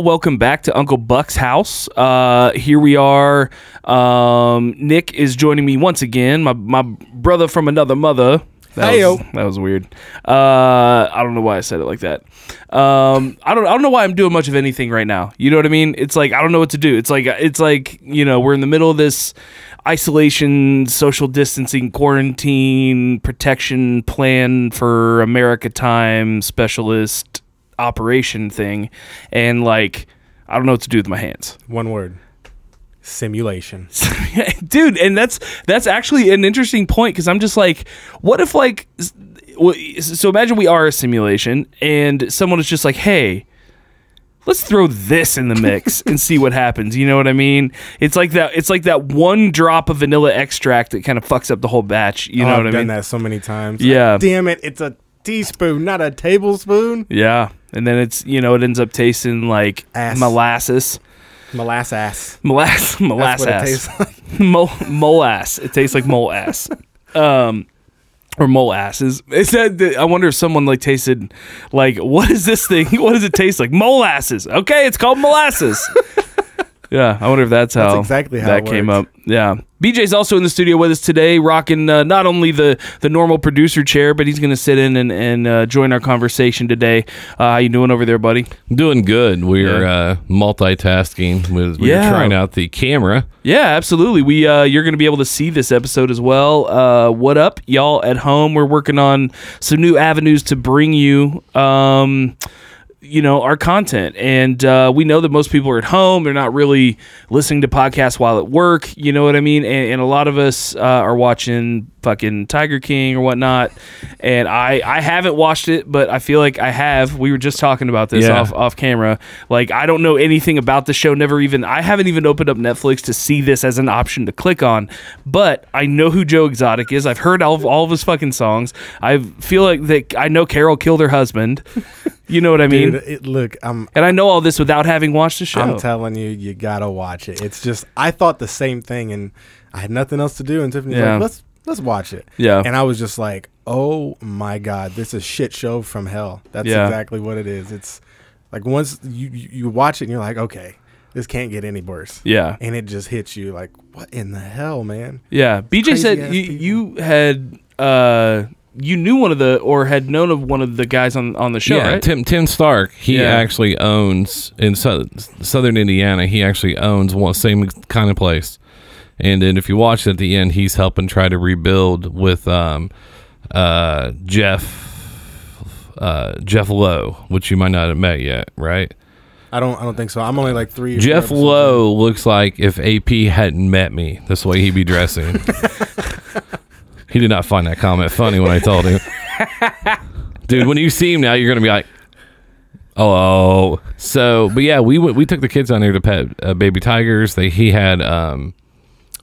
y'all. Welcome back to Uncle Buck's house. Uh, here we are. Um, Nick is joining me once again. My my brother from another mother. That Heyo. was, that was weird. Uh, I don't know why I said it like that. Um, I don't I don't know why I'm doing much of anything right now. You know what I mean? It's like I don't know what to do. It's like it's like you know we're in the middle of this isolation, social distancing, quarantine, protection plan for America time specialist operation thing, and like I don't know what to do with my hands. One word. Simulation. dude and that's that's actually an interesting point because i'm just like what if like so imagine we are a simulation and someone is just like hey let's throw this in the mix and see what happens you know what i mean it's like that it's like that one drop of vanilla extract that kind of fucks up the whole batch you know Oh, what I've i done mean that so many times. Yeah. Damn it! It's a teaspoon, not a tablespoon. yeah and then it's you know it ends up tasting like Ass. molasses Molasses. Molass, That's molasses. what it tastes like. mole, mole ass. It tastes like mole ass. Um, or mole asses. It said that, I wonder if someone like tasted like what is this thing? What does it taste like? Molasses. Okay, it's called molasses. yeah, I wonder if that's how exactly how that came up. Yeah, BJ's also in the studio with us today, rocking uh, not only the the normal producer chair, but he's going to sit in and and uh, join our conversation today. Uh, how you doing over there, buddy? Doing good. We're Yeah. uh, multitasking. We're, we're Yeah. trying out the camera. Yeah, absolutely. We uh, you're going to be able to see this episode as well. Uh, what up, y'all at home? We're working on some new avenues to bring you, um, you know, our content, and uh, we know that most people are at home. They're not really listening to podcasts while at work. You know what I mean? And, and a lot of us uh, are watching fucking Tiger King or whatnot. And I I haven't watched it, but I feel like I have. We were just talking about this Yeah. off off camera. Like I don't know anything about the show. Never even I haven't even opened up Netflix to see this as an option to click on. But I know who Joe Exotic is. I've heard all of, all of his fucking songs. I feel like that I know Carol killed her husband. You know what I mean? Dude, it, look, I'm and I know all this without having watched the show. I'm telling you, you gotta watch it. It's just I thought the same thing, and I had nothing else to do, and Tiffany's Yeah. like, let's let's watch it. Yeah. and I was just like, oh my god, this is shit show from hell. That's Yeah. exactly what it is. It's like once you you watch it, and you're like, okay, this can't get any worse. yeah. and it just hits you like, what in the hell, man? Yeah, BJ said you, you had uh you knew one of the or had known of one of the guys on on the show, yeah, right? Tim Tim Stark. He Yeah. actually owns in sou- southern Indiana. He actually owns one same kind of place. And then if you watch at the end, he's helping try to rebuild with um, uh, Jeff uh, Jeff Lowe, which you might not have met yet, right? I don't I don't think so. I'm only like three. Jeff episodes Lowe looks like if AP hadn't met me. That's the way he'd be dressing. he did not find that comment funny when I told him. Dude, when you see him now, you're gonna be like, "Oh." So, but yeah, we went. We took the kids down there to pet uh, baby tigers. They he had um,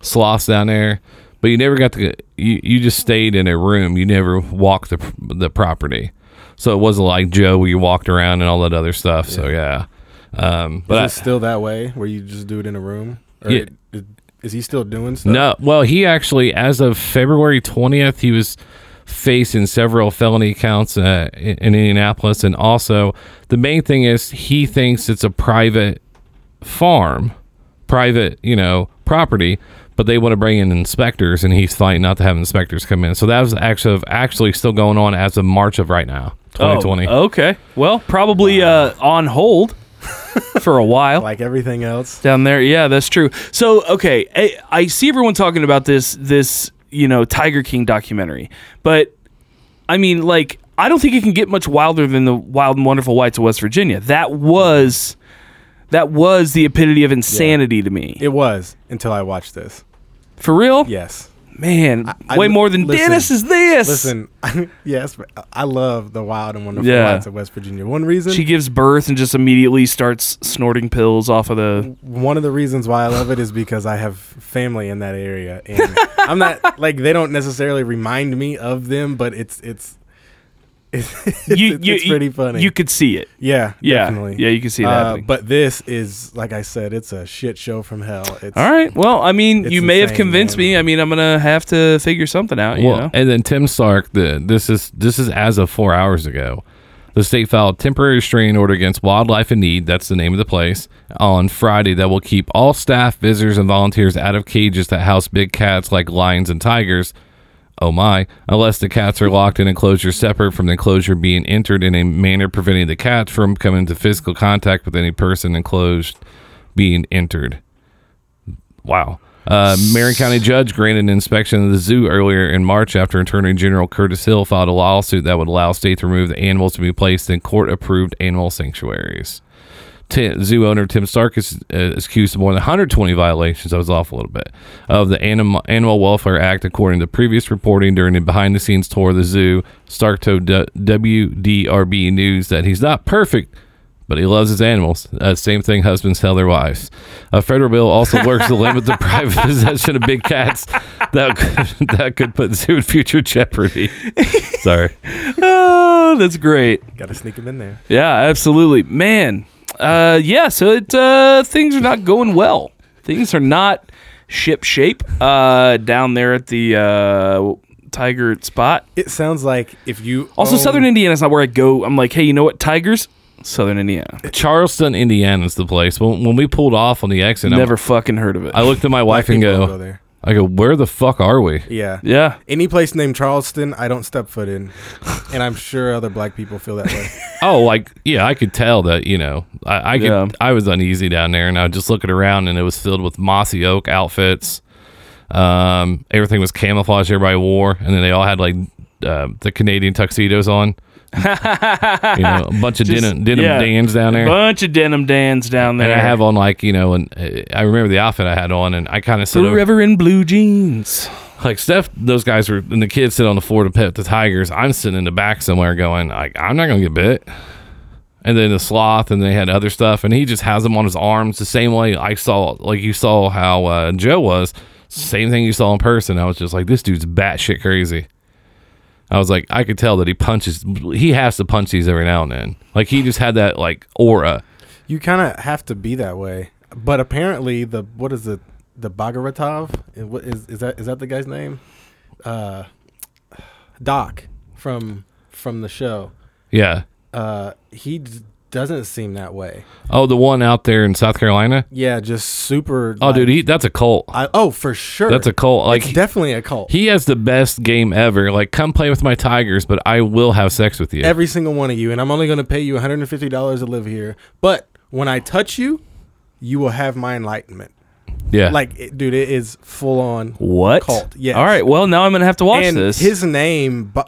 sloths down there, but you never got to. You you just stayed in a room. You never walked the the property. So it wasn't like Joe where you walked around and all that other stuff. So yeah. Um, But I- is it still that way where you just do it in a room? Or Yeah. Is, is he still doing stuff? No, well, he actually, as of February 20th, he was facing several felony counts uh, in, in Indianapolis. And also, the main thing is he thinks it's a private farm, private, you know, property, but they want to bring in inspectors, and he's fighting not to have inspectors come in. So that was actually actually still going on as of March of right now, 2020. Oh, okay. Well, probably uh, on hold for a while. Like everything else. down there. Yeah, that's true. So, okay, I, I see everyone talking about this this you know Tiger King documentary, but I mean, like, I don't think it can get much wilder than the Wild and Wonderful Whites of West Virginia. That was that was the epitome of insanity to me. It was until I watched this. For real, Yes. Man, I- way more than listen, Dennis is this. Listen, yes, but I love the wild and wonderful Yeah. Whites of West Virginia. One reason, she gives birth and just immediately starts snorting pills off of the. one of the reasons why I love it is because I have family in that area, and I'm not like they don't necessarily remind me of them, but it's it's it's, You, you, it's pretty funny. You could see it. yeah, Yeah, definitely. yeah, you can see that. Uh, but this is like I said, it's a shit show from hell. It's, All right. Well, I mean, you may have convinced man. me. I mean, I'm gonna have to figure something out. You Well, know. and then Tim Stark, the this is this is as of four hours ago. The state filed temporary restraining order against Wildlife in Need, that's the name of the place, on Friday that will keep all staff, visitors, and volunteers out of cages that house big cats like lions and tigers. Oh my, unless the cats are locked in enclosure separate from the enclosure being entered in a manner preventing the cats from coming into physical contact with any person enclosed being entered. Wow. Uh, Marion County judge granted an inspection of the zoo earlier in March after Attorney General Curtis Hill filed a lawsuit that would allow state to remove the animals to be placed in court-approved animal sanctuaries. Ti- zoo owner Tim Stark is uh, accused of more than 120 violations. I was off a little bit of the Animal Animal Welfare Act, according to previous reporting during a behind-the-scenes tour of the zoo. Stark told D- WDRB News that he's not perfect, but he loves his animals. Uh, same thing husbands tell their wives. A federal bill also works to limit the private possession of big cats that could, that could put zoo in future jeopardy. Sorry. Oh, that's great. Got to sneak him in there. Yeah, absolutely, man. Uh, yeah, so it uh, things are not going well. Things are not ship shape uh, down there at the uh, Tiger spot. It sounds like if you Also, own- Southern is not where I go. I'm like, hey, you know what? Tigers, Southern Indiana. Charleston, Indiana's the place. When, when we pulled off on the exit, I'm- Never fucking heard of it. I looked at my wife and go, go there. I go, where the fuck are we? Yeah. yeah. Any place named Charleston, I don't step foot in, and I'm sure other black people feel that way. Oh, like yeah, I could tell that you know I, I could Yeah. I was uneasy down there, and I was just looking around, and it was filled with mossy oak outfits. Um, everything was camouflage. Everybody wore, and then they all had like uh, the Canadian tuxedos on. you know, a bunch of Just- denim, denim yeah. Dans down there. A Bunch of denim Dans down there. and I have on like you know, and I remember the outfit I had on, and I kind of sit over, Forever in blue jeans. like Steph. Those guys were, and the kids sit on the floor to pet the tigers. I'm sitting in the back somewhere, going like, I'm not gonna get bit. And then the sloth, and they had other stuff, and he just has them on his arms the same way I saw, like you saw how uh, Joe was. Same thing you saw in person. I was just like, this dude's batshit crazy. I was like, I could tell that he punches. He has to punch these every now and then. Like he just had that like aura. You kind of have to be that way, but apparently the what is it? The Bagaratov? What is is that? Is that the guy's name? Uh, Doc from from the show. Yeah. Uh, he doesn't seem that way. Oh, the one out there in South Carolina. Yeah, just super. Oh, dude, he that's a cult. I, oh, for sure. That's a cult. Like it's definitely a cult. he has the best game ever. Like, come play with my tigers, but I will have sex with you. Every single one of you, and I'm only going to pay you 150 dollars to live here. But when I touch you, you will have my enlightenment. Yeah. Like, it, dude, it is full on What? cult. Yes. All right. Well, now I'm gonna have to watch and this. his name, Ba-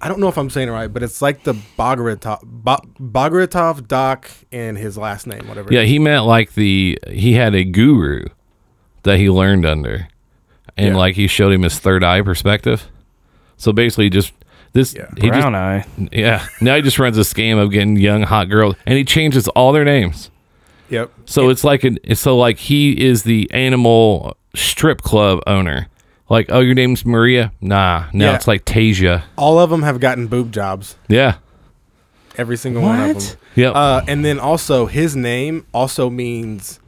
I, don't know if I'm saying it right, but it's like the Bagaratov, ba- Bagaratov Doc and his last name, whatever. yeah, he meant like the he had a guru that he learned under, and Yeah. like he showed him his third eye perspective. So basically, just this Yeah. he Brown just eye. yeah. Now he just runs a scam of getting young hot girls, and he changes all their names. Yep. So it's like an so like he is the animal strip club owner. Like, oh, your name's Maria? Nah, now Yeah. it's like Tasia. All of them have gotten boob jobs. Yeah. Every single one of What? them. Yep. Uh, and then also his name also means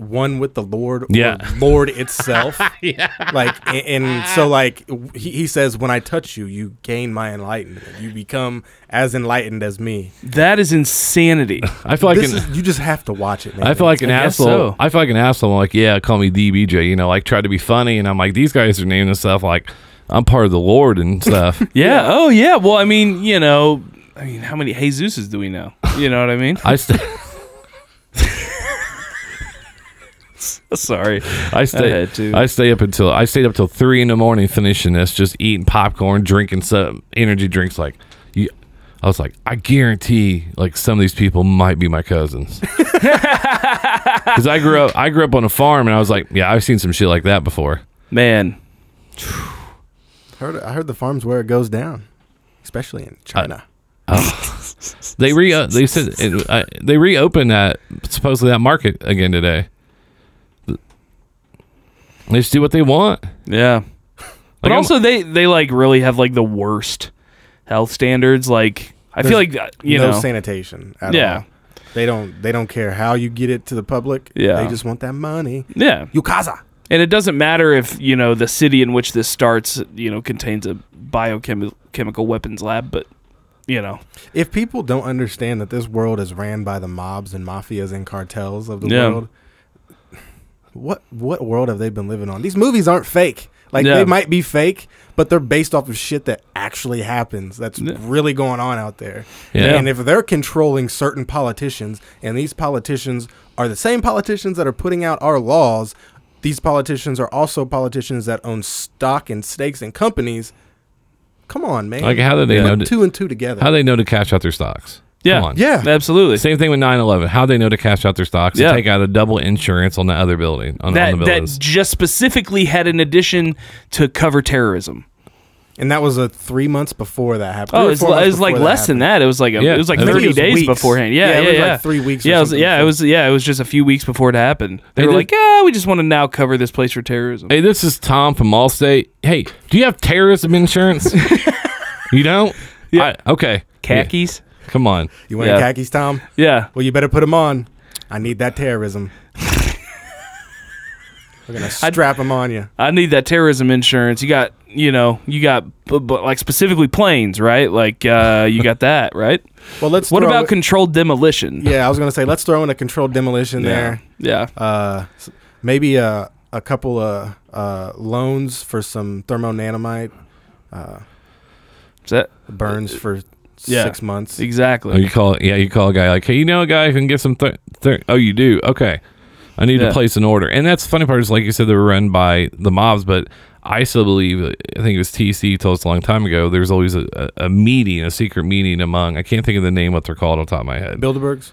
one with the Lord. or Yeah. Lord itself. yeah. like and, and so like he, he says when i touch you you gain my enlightenment you become as enlightened as me That is insanity. I feel like this an, is, you just have to watch it man. I feel like an I asshole. so. I feel like an asshole. I'm like, yeah, call me DBJ. You know, like try to be funny, and I'm like, these guys are naming stuff like I'm part of the Lord and stuff. Yeah. Oh, yeah. Well, I mean, you know, I mean, how many Jesuses do we know? You know what I mean? I st- Sorry. I stay had to. I stay up until I stayed up till three in the morning finishing this, just eating popcorn, drinking some energy drinks. Like, you, I was like, I guarantee, like some of these people might be my cousins. Because I grew up, I grew up on a farm, and I was like, yeah, I've seen some shit like that before. Man. heard, i heard the farms where it goes down especially in china They re uh, they said it, uh, they reopened that supposedly that market again today. They just do what they want. Yeah. But I'm- also, they they like really have like the worst health standards. Like, I feel There's like uh, you no know. sanitation at Yeah. all they don't they don't care how you get it to the public Yeah. they just want that money Yeah. yakuza And it doesn't matter if, you know, the city in which this starts, you know, contains a biochemical chemical weapons lab, but you know. If people don't understand that this world is ran by the mobs and mafias and cartels of the Yeah. world, what what world have they been living on? These movies aren't fake. Like Yeah. they might be fake, but they're based off of shit that actually happens. That's Yeah. really going on out there. Yeah. And if they're controlling certain politicians, and these politicians are the same politicians that are putting out our laws, these politicians are also politicians that own stock and stakes in companies. Come on, man. Like, how do they know? To, two and two together? how do they know to cash out their stocks? Yeah. Yeah. Absolutely. Same thing with 9/11. How they know to cash out their stocks Yeah. and take out a double insurance on the other building on, that on the that just specifically had an addition to cover terrorism. And that was a three months before that happened. Oh, or it's, four it was like before less than that. It was like a, Yeah. it was like thirty was days weeks. beforehand. Yeah, Yeah, yeah, it was yeah. like three weeks Yeah, it was, something yeah, it was yeah, it was just a few weeks before it happened. They Hey, were did- like, yeah, we just want to now cover this place for terrorism. Hey, this is Tom from Allstate. Hey, do you have terrorism insurance? you don't? Yeah. I- okay. Khakis. Yeah, come on. You wearing Yeah. khakis, Tom? Yeah. Well, you better put them on. I need that terrorism. We're gonna strap them on you. I need that terrorism insurance. You got, you know, you got, but, b- like specifically planes, right? Like, uh, you got that, right? Well, let's. What throw about it- controlled demolition? yeah, I was gonna say let's throw in a controlled demolition there. Yeah. Uh, maybe a a couple of uh, loans for some thermonanamite uh, Is that burns for Yeah. six months. Oh, exactly? you call yeah, you call a guy like, hey, you know a guy who can get some. Th- th- oh, you do? Okay, I need Yeah. to place an order. And that's the funny part is like you said, they were run by the mobs, but I still believe. I think it was TC told us a long time ago. There's always a, a, a meeting, a secret meeting among. I can't think of the name what they're called on top of my head. Bilderbergs.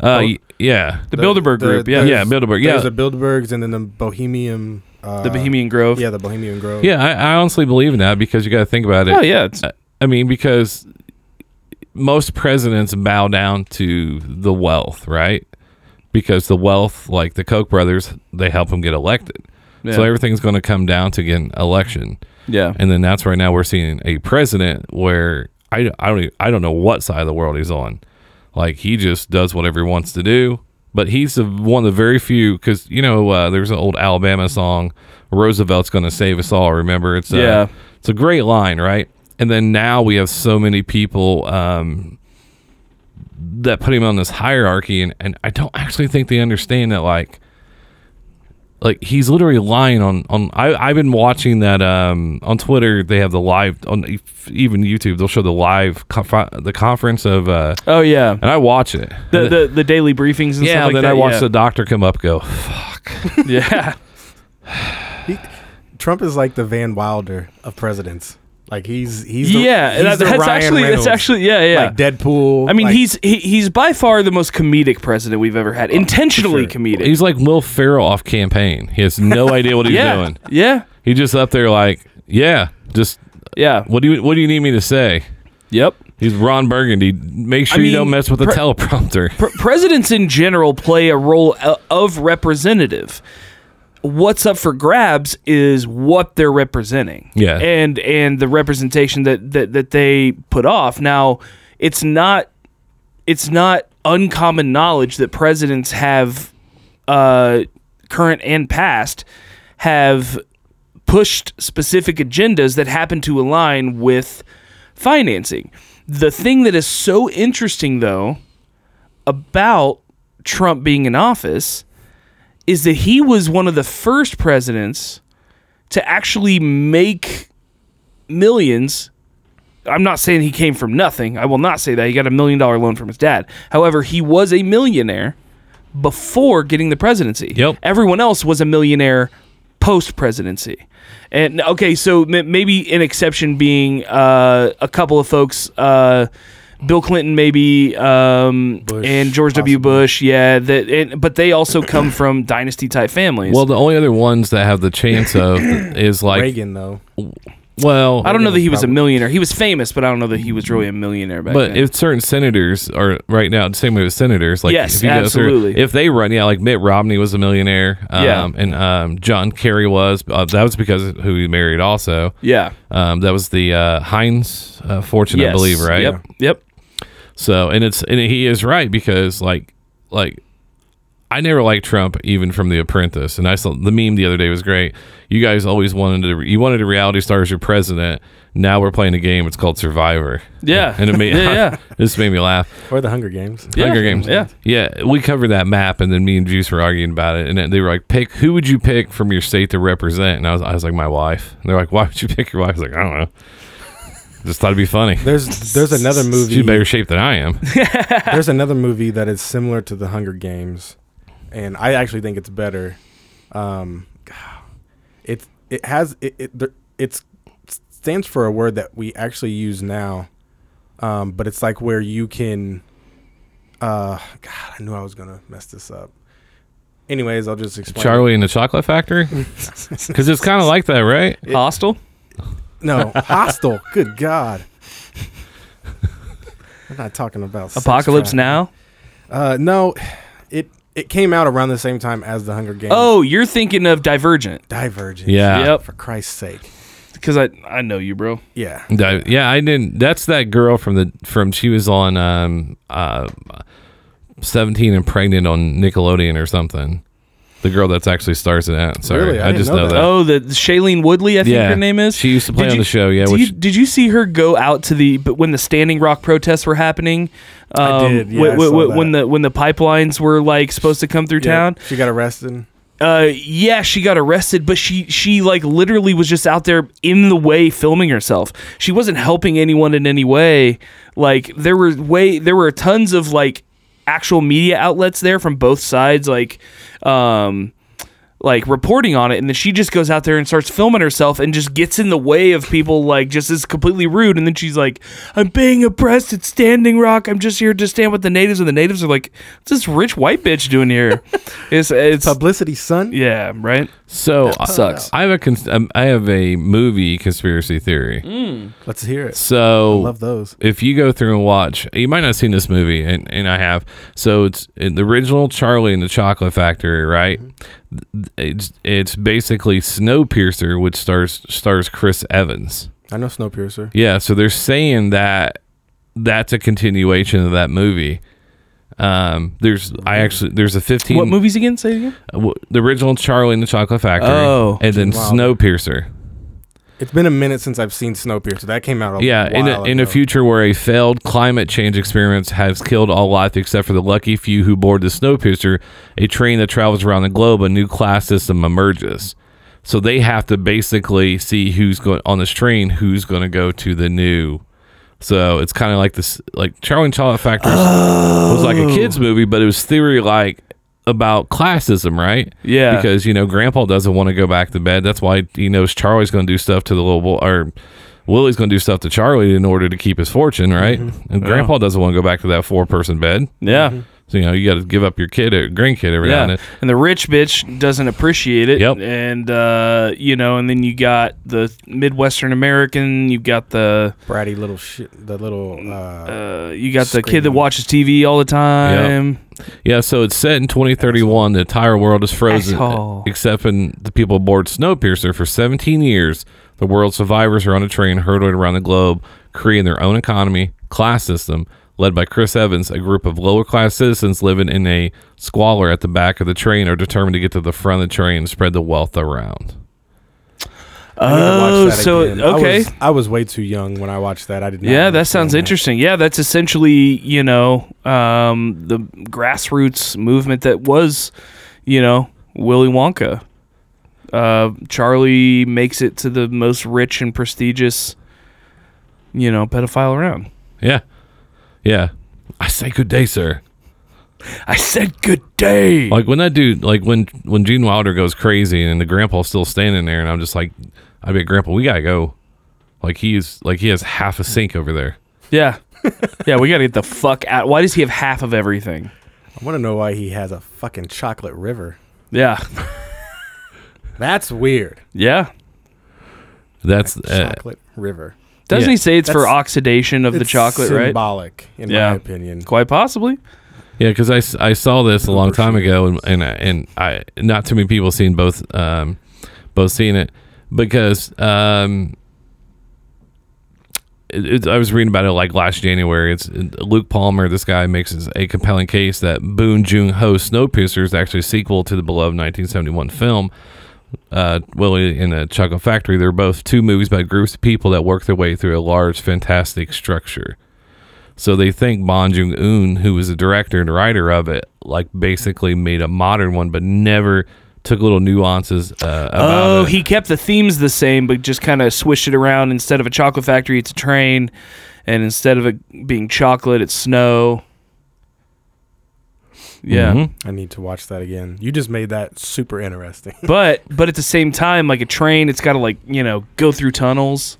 Uh, Oh. yeah, The, Bilderberg the- Group. Yeah. yeah, Bilderberg. Yeah, There's the Bilderbergs and then the Bohemian. Uh, the Bohemian Grove. Yeah, the Bohemian Grove. yeah. I, I honestly believe in that because you got to think about it. Oh yeah. It's, I mean, because most presidents bow down to the wealth, right? Because the wealth, like the Koch brothers, they help them get elected. yeah. So everything's going to come down to getting election, yeah. and then that's right now we're seeing a president where I, I don't even- I don't know what side of the world he's on. Like he just does whatever he wants to do. But he's the, one of the very few because you know uh, there's an old Alabama song, "Roosevelt's going to save us all." Remember, it's uh, Yeah. it's a great line, right? And then now we have so many people um, that put him on this hierarchy, and, and I don't actually think they understand that. Like, like he's literally lying on on. I I've been watching that um on Twitter. They have the live on even YouTube. They'll show the live conf- the conference of uh, Oh yeah. and I watch it. The, the the daily briefings and yeah, stuff like then that. I watch yeah. the doctor come up, go fuck. yeah. Trump is like the Van Wilder of presidents. Like he's he's the, yeah, he's that- the that's Ryan actually Reynolds. that's actually yeah yeah. like Deadpool. I mean, like- he's he, he's by far the most comedic president we've ever had. Oh, Intentionally sure. comedic. He's like Will Ferrell off campaign. He has no idea what he's yeah, doing. yeah, He just up there like, yeah, just yeah. what do you what do you need me to say? Yep. He's Ron Burgundy. Make sure I you don't mess with the pre- teleprompter. Pre- presidents in general play a role uh, of representative. What's up for grabs is what they're representing. Yeah. And and the representation that that, that they put off. Now, it's not it's not uncommon knowledge that presidents have uh current and past have pushed specific agendas that happen to align with financing. The thing that is so interesting though about Trump being in office is that he was one of the first presidents to actually make millions. I'm not saying he came from nothing. I will not say that. He got a million dollar loan from his dad. However, he was a millionaire before getting the presidency. Yep. Everyone else was a millionaire post presidency. And okay, so m- maybe an exception being uh, a couple of folks, uh, Bill Clinton, maybe, um, Bush, and George W. Bush. Yeah, that, and, but they also come from dynasty type families. Well, the only other ones that have the chance of is like, Reagan though. well, I don't know that he was a millionaire. He was famous, but I don't know that he was really a millionaire back but then. if certain senators are right now, the same way with senators, like Yes, if you go through- absolutely. if they run, yeah, like Mitt Romney was a millionaire, um, Yeah. and um, John Kerry was. Uh, that was because of who he married, also. yeah, Um, that was the uh, Heinz uh, fortune, I believe, right? Yep, yep. So, and it's and he is right because like like I never liked Trump even from The Apprentice, and I saw the meme the other day was great. You guys always wanted to you wanted a reality star as your president. Now we're playing a game. It's called Survivor. Yeah. and it made Yeah, yeah. this made me laugh. Or the Hunger Games. Yeah. Hunger Games. Yeah. yeah. We covered that map, and then me and Juice were arguing about it, and then they were like, "Pick who would you pick from your state to represent?" And I was, I was like, "My wife." And they're like, "Why would you pick your wife?" I was like, "I don't know." Just thought it'd be funny. There's there's another movie. She's better shape than I am. There's another movie that is similar to the Hunger Games, and I actually think it's better. Um, it it has it it there- it's stands for a word that we actually use now, um, but it's like where you can. Uh, God, I knew I was gonna mess this up. Anyways, I'll just explain. Charlie and the Chocolate Factory, because it's kind of like that, right? Hostile. No, hostile. Good God. I'm not talking about sex Apocalypse trafficking. Now. Uh, no, it it came out around the same time as the Hunger Games. Oh, you're thinking of Divergent. Divergent. Yeah. Yep. For Christ's sake. Because I I know you, bro. Yeah. Di- Yeah, I didn't. That's that girl from the from she was on um uh, seventeen and pregnant on Nickelodeon or something. The girl that's actually stars in that. Sorry, Really? I I, didn't just know know that. that. Oh, the Shailene Woodley, I think yeah, her name is. She used to play Did on you- the show. Yeah, did, which you, did you see her go out to the but when the Standing Rock protests were happening? Um, I did, yeah, wh- I wh- saw wh- when that. the when the pipelines were like supposed to come through Yeah. town. She got arrested. Uh, yeah, she got arrested, but she she like literally was just out there in the way filming herself. She wasn't helping anyone in any way. Like there were way there were tons of like actual media outlets there from both sides, like um like reporting on it and then she just goes out there and starts filming herself and just gets in the way of people like just is completely rude and then she's like i'm being oppressed at standing rock i'm just here to stand with the natives and the natives are like what's this rich white bitch doing here it's it's Publicity, son. yeah, right. so I- sucks. I have a cons- um, I have a movie conspiracy theory. Mm. Let's hear it. So Love those. if you go through and watch, you might not have seen this movie, and, and I have. So it's in the original Charlie and the Chocolate Factory, right? It's it's basically Snowpiercer, which stars stars Chris Evans. I know Snowpiercer. Yeah, so they're saying that that's a continuation of that movie. Um, there's I actually there's a 15 What movies again? Say it again. uh, w- the original Charlie and the Chocolate Factory, Oh. and then Wow. Snowpiercer. It's been a minute since I've seen Snowpiercer. That came out a Yeah, in a, in a future where a failed climate change experiment has killed all life except for the lucky few who board the Snowpiercer, a train that travels around the globe, a new class system emerges. So they have to basically see who's going on this train, who's going to go to the new. So it's kind of like this, like Charlie and Chocolate Factory was like a oh. kids movie, but it was theory like about classism, right? Yeah. because you know Grandpa doesn't want to go back to bed. That's why he knows Charlie's going to do stuff to the little boy, or Willie's going to do stuff to Charlie in order to keep his fortune, right? And Grandpa doesn't want to go back to that four person bed. Yeah. So you know you got to give up your kid or grandkid every now and Yeah, then. and the rich bitch doesn't appreciate it. Yep. and uh, you know, and then you got the Midwestern American. You got the bratty little shit. The little. Uh, uh, you got the kid that watches TV all the time. Yeah, so it's set in 2031. The entire world is frozen Asshole. except when the people aboard Snowpiercer for 17 years. The world's survivors are on a train hurtling around the globe, creating their own economy, class system, led by Chris Evans. A group of lower class citizens living in a squalor at the back of the train are determined to get to the front of the train and spread the wealth around. I need to watch Oh, that so again. I okay. was, I was way too young when I watched that. I did. Not Yeah, that sounds understand interesting. Yeah, that's essentially, you know, um, the grassroots movement that was, you know, Willy Wonka. Uh, Charlie makes it to the most rich and prestigious, you know, pedophile around. Yeah. Yeah. I say good day, sir. I said good day. Like when that dude, like when when Gene Wilder goes crazy and the grandpa's still standing there, and I'm just like, I bet Grandpa, we gotta go. Like he's like he has half a sink over there. Yeah. yeah, we got to get the fuck out. Why does he have half of everything? I want to know why he has a fucking chocolate river. Yeah. That's weird. Yeah. That's uh, Chocolate river. Doesn't Yeah. he say it's for oxidation of the It's chocolate, right? Symbolic, in Yeah. my opinion. Quite possibly. yeah, because I, I saw this a long time ago, and and, I- and I not too many people seen both um both seen it because um it, it, I was reading about it like last January. It's Luke Palmer. This guy makes a compelling case that Bong Joon Ho Snowpiercer is actually a sequel to the beloved 1971 film. Uh, Willie and the Chocolate Factory. They're both two movies by groups of people that work their way through a large, fantastic structure. So they think Bong Joon Un, who was the director and writer of it, like basically made a modern one, but never took little nuances uh, about Oh, it. he kept the themes the same, but just kind of swished it around. Instead of a chocolate factory, it's a train, and instead of it being chocolate, it's snow. Yeah, Mhm. I need to watch that again. You just made that super interesting. but but at the same time, like a train, it's got to like you know go through tunnels.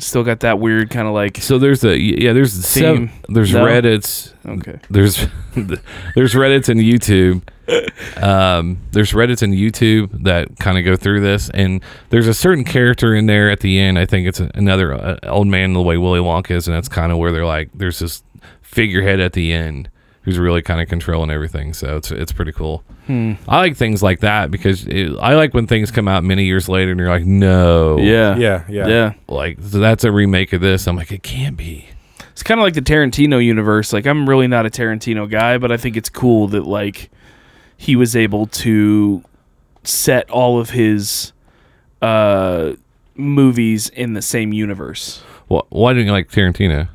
Still got that weird kind of like So there's a yeah, there's seven, Theme. there's No? Reddit's okay. there's there's Reddit's and YouTube. Um, there's Reddit's and YouTube that kind of go through this, and there's a certain character in there at the end. I think it's a, another uh, old man the way Willy Wonka is, and that's kind of where they're like, there's this figurehead at the end who's really kind of controlling everything. So it's it's pretty cool. Hmm. I like things like that because it, I like when things come out many years later and you're like, no, Yeah. yeah, yeah, Yeah. like so that's a remake of this. I'm like, it can't be. It's kind of like the Tarantino universe. Like I'm really not a Tarantino guy, but I think it's cool that like he was able to set all of his uh movies in the same universe. Wh- why didn't you like Tarantino?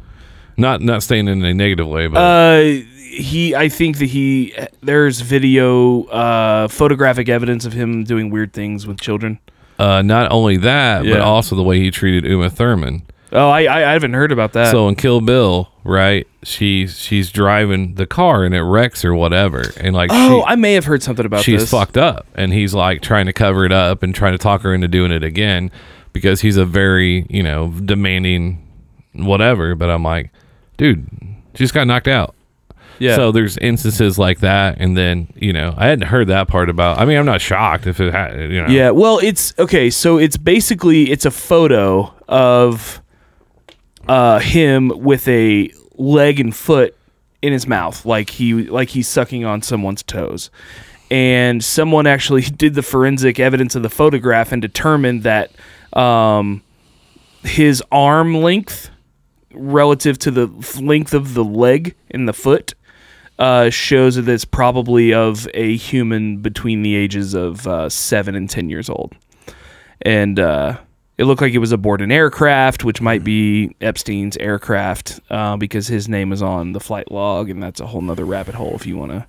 Not not saying in a negative way, but Uh he I think that he there's video uh photographic evidence of him doing weird things with children. uh, not only that, but Yeah. also the way he treated Uma Thurman. Oh, I I, I haven't heard about that. so in Kill Bill, right? She's she's driving the car and it wrecks or whatever, and like oh, she, I may have heard something about she's this. fucked up, and he's like trying to cover it up and trying to talk her into doing it again because he's a very you know demanding whatever. But I'm like, dude, she just got knocked out. Yeah. So there's instances like that, and then you know I hadn't heard that part about. I mean, I'm not shocked if it had. You know. Yeah, well, it's okay. So it's basically it's a photo of uh, him with a leg and foot in his mouth, like he like he's sucking on someone's toes. And someone actually did the forensic evidence of the photograph and determined that um, his arm length relative to the length of the leg and the foot uh, shows that it's probably of a human between the ages of uh, seven and ten years old, and uh, it looked like it was aboard an aircraft, which might be Epstein's aircraft uh, because his name is on the flight log, and that's a whole nother rabbit hole if you want to.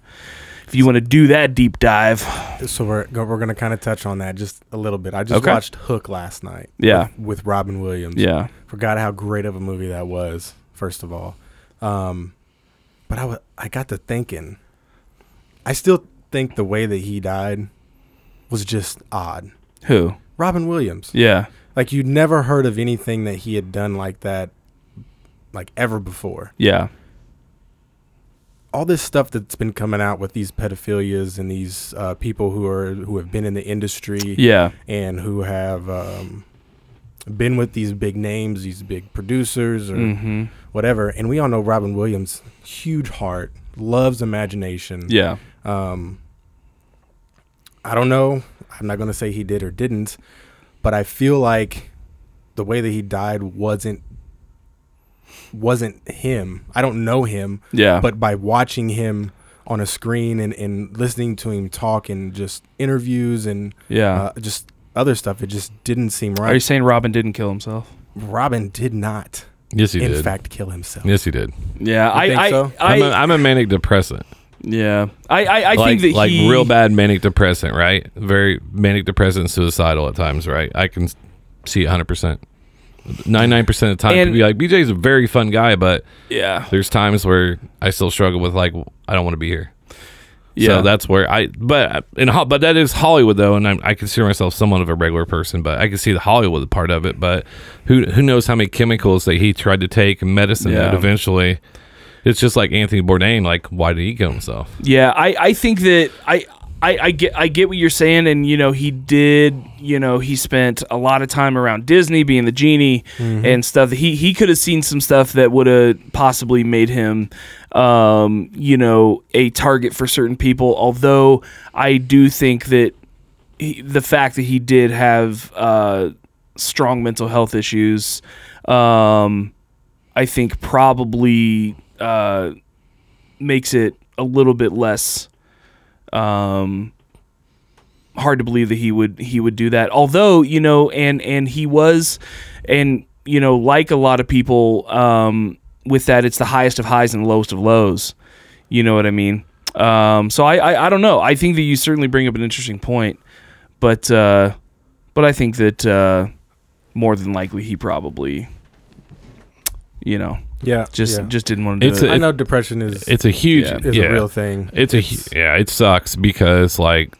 If you want to do that deep dive, So we're we're gonna kind of touch on that just a little bit. I just Okay. watched Hook last night. Yeah. with, with Robin Williams. yeah, forgot how great of a movie that was. First of all, um, but I wa- I got to thinking. I still think the way that he died was just odd. who? Robin Williams, Yeah, like you'd never heard of anything that he had done like that, like ever before. yeah, all this stuff that's been coming out with these pedophilias and these uh, people who are who have been in the industry yeah, and who have um, been with these big names, these big producers or hmm whatever. And we all know Robin Williams, huge heart, loves imagination. yeah, Um, I don't know. I'm not going to say he did or didn't, but I feel like the way that he died wasn't wasn't him. I don't know him, yeah. but by watching him on a screen and, and listening to him talk and just interviews and yeah. uh, just other stuff, it just didn't seem right. Are you saying Robin didn't kill himself? Robin did not, Yes, he did. in did. fact, kill himself. yes, he did. Yeah, I, think I, so? I, I'm, a, I'm a manic depressant. yeah, I, I, I like, think that like he, real bad manic depressant, right? Very manic depressant, suicidal at times, right? I can see it 100. percent 99 percent of the time, And- to be like BJ's a very fun guy, but Yeah, there's times where I still struggle with like I don't want to be here. yeah. So that's where I, but in Ho- but that is Hollywood though, and I'm, I consider myself somewhat of a regular person, but I can see the Hollywood part of it. But who who knows how many chemicals that he tried to take and medicine that Yeah. eventually, it's just like Anthony Bourdain. Like, why did he kill himself? Yeah, I, I think that I, I I get I get what you're saying, and you know he did. You know he spent a lot of time around Disney, being the genie and stuff. He he could have seen some stuff that would have possibly made him, um, you know, a target for certain people. Although I do think that he, the fact that he did have uh, strong mental health issues. Um, I think probably uh, makes it a little bit less um, hard to believe that he would he would do that. Although you know, and and he was, and you know, like a lot of people um, with that, it's the highest of highs and lowest of lows. You know what I mean? Um, so I, I I don't know. I think that you certainly bring up an interesting point, but uh, but I think that uh, more than likely he probably, you know, Yeah, just yeah. just didn't want to do It's it. a- I know depression is It's a huge, Yeah. is yeah, a real thing. It's a yeah. It sucks because like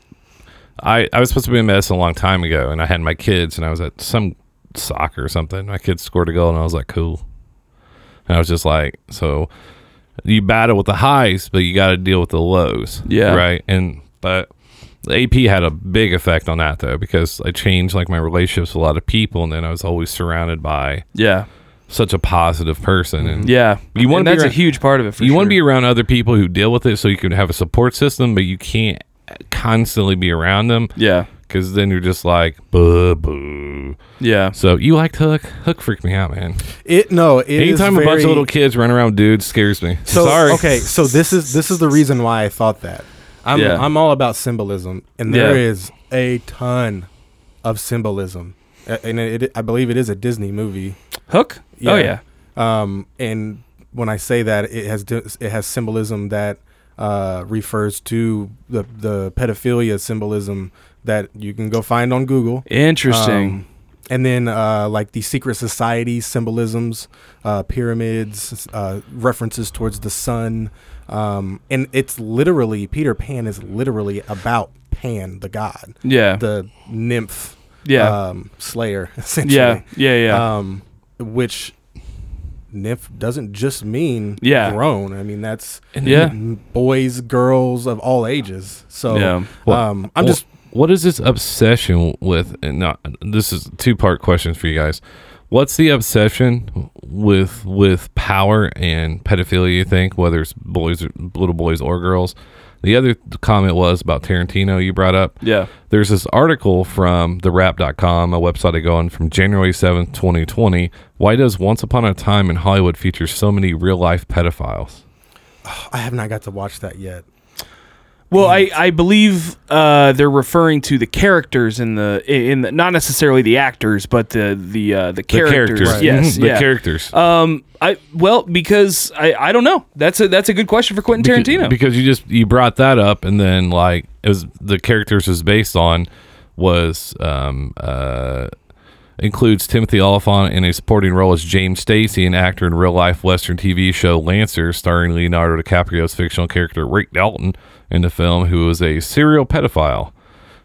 I I was supposed to be in medicine a long time ago, and I had my kids, and I was at some soccer or something. My kids scored a goal, and I was like, cool. And I was just like, so you battle with the highs, but you got to deal with the lows. Yeah. Right. And but the AP had a big effect on that though because I changed like my relationships with a lot of people, and then I was always surrounded by yeah, such a positive person. And mm-hmm. yeah. You wanna And be that's a huge part of it. For you want to be around other people who deal with it so you can have a support system, but you can't constantly be around them yeah, because then you're just like, boo, boo. yeah. So you liked Hook? Hook freaked me out, man. It no. It is Anytime a bunch of little kids run around with dudes scares me. So Sorry. okay, so this is this is the reason why I thought that. I'm Yeah. I'm all about symbolism, and there Yeah. is a ton of symbolism, A- and it, I believe it is a Disney movie. Hook. Oh yeah. Um, and when I say that, it has it has symbolism that uh, refers to the the pedophilia symbolism that you can go find on Google. Interesting. Um, and then uh, like the secret society symbolisms, uh, pyramids, uh, references towards the sun, um, and it's literally Peter Pan is literally about Pan, the god, yeah. the nymph, yeah. um, slayer, essentially. yeah. Yeah. Yeah. Um, which nymph doesn't just mean Yeah. grown. I mean that's Yeah. boys, girls of all ages. So Yeah. Well, um, I'm well, just What is this obsession with? And not this is two part questions for you guys. What's the obsession with with power and pedophilia? You think whether it's boys, or, little boys or girls? The other comment was about Tarantino. You brought up. yeah. There's this article from thewrap.com, a website I go on from January 7th, 2020. Why does Once Upon a Time in Hollywood feature so many real life pedophiles? I have not got to watch that yet. Well, I, I believe uh, they're referring to the characters in the in the, not necessarily the actors, but the the uh, the The characters. characters. Yes, Mhm, the characters. Um, I well because I, I don't know. That's a that's a good question for Quentin Because- Tarantino. Because you just you brought that up, and then like it was the characters was based on was um uh includes Timothy Olyphant in a supporting role as James Stacy, an actor in real life Western TV show Lancer, starring Leonardo DiCaprio's fictional character Rick Dalton in the film, who is a serial pedophile.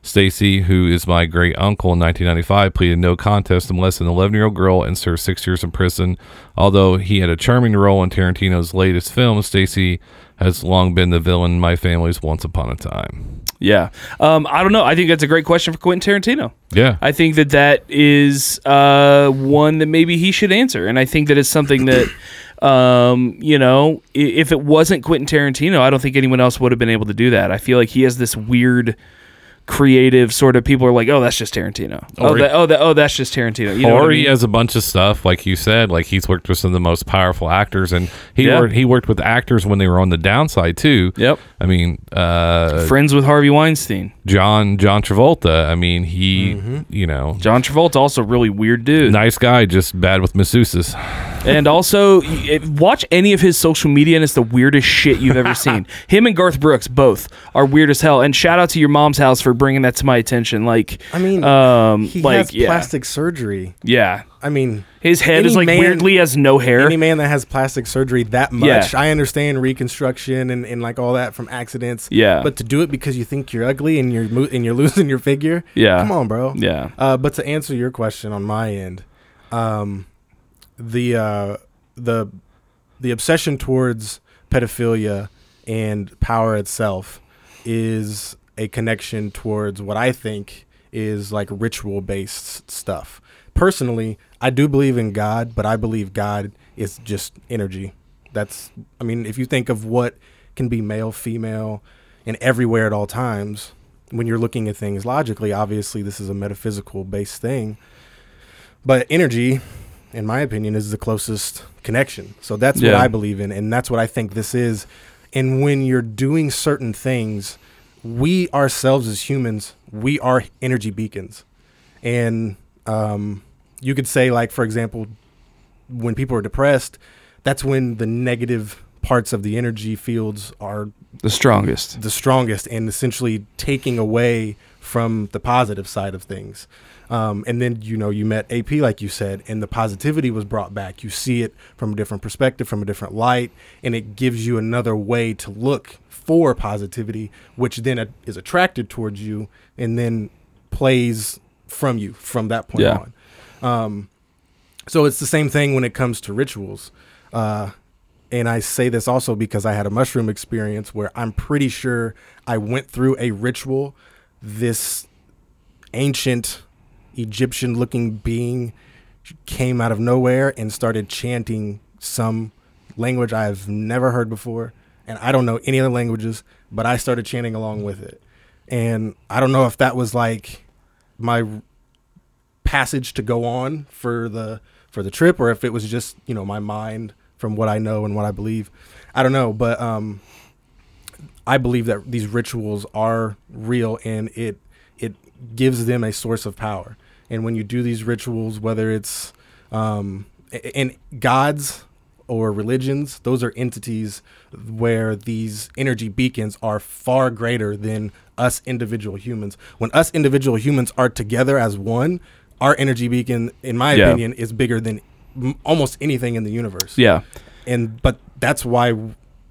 Stacy, who is my great uncle in 1995, pleaded no contest molest an 11 year old girl and served six years in prison. Although he had a charming role in Tarantino's latest film, Stacy has long been the villain in my family's Once Upon a Time. Yeah. Um, I don't know. I think that's a great question for Quentin Tarantino. Yeah. I think that that is uh, one that maybe he should answer, and I think that it's something that, um, you know, if it wasn't Quentin Tarantino, I don't think anyone else would have been able to do that. I feel like he has this weird, creative sort of. People are like, "Oh, that's just Tarantino." Oh, Or he- that, oh, that, oh, that's just Tarantino. You know or what I he mean? has a bunch of stuff, like you said, like he's worked with some of the most powerful actors, and he Yeah. worked he worked with actors when they were on the downside too. Yep. I mean, uh, Friends with Harvey Weinstein. John John Travolta. I mean, he you know John Travolta also a really weird dude. nice guy, just bad with masseuses. And also, watch any of his social media, and it's the weirdest shit you've ever seen. Him and Garth Brooks both are weird as hell. And shout out to your mom's house for bringing that to my attention. Like, I mean, um, he like has yeah, plastic surgery. yeah. I mean, His head is like man- weirdly has no hair. any man that has plastic surgery that much, Yeah. I understand reconstruction and, and like all that from accidents. Yeah. But to do it because you think you're ugly and you're mo- and you're losing your figure, Yeah. come on, bro. yeah, Uh, but to answer your question on my end, um, the uh, the the obsession towards pedophilia and power itself is a connection towards what I think is like ritual based stuff. Personally, I do believe in God, but I believe God is just energy. That's I mean, if you think of what can be male, female, and everywhere at all times, when you're looking at things logically, obviously this is a metaphysical based thing. but energy, in my opinion, is the closest connection. So that's what I believe in, and that's what I think this is. And when you're doing certain things, we ourselves as humans, we are energy beacons, and um, you could say, like for example, when people are depressed, that's when the negative parts of the energy fields are The strongest. the strongest and essentially taking away from the positive side of things. Um, and then you know you met AP like you said, and the positivity was brought back. You see it from a different perspective, from a different light, and it gives you another way to look for positivity, which then is attracted towards you, and then plays from you from that point Yeah. on. Um, so it's the same thing when it comes to rituals. Uh, and I say this also because I had a mushroom experience where I'm pretty sure I went through a ritual. This ancient Egyptian looking being came out of nowhere and started chanting some language I've never heard before. And I don't know any other languages, but I started chanting along with it. And I don't know if that was like my passage to go on for the for the trip or if it was just you know my mind from what I know and what I believe. I don't know, but um, I believe that these rituals are real and it it gives them a source of power. And when you do these rituals, whether it's um, and gods or religions, those are entities where these energy beacons are far greater than us individual humans. When us individual humans are together as one, our energy beacon, in my Yeah. opinion, is bigger than m- almost anything in the universe Yeah. and but that's why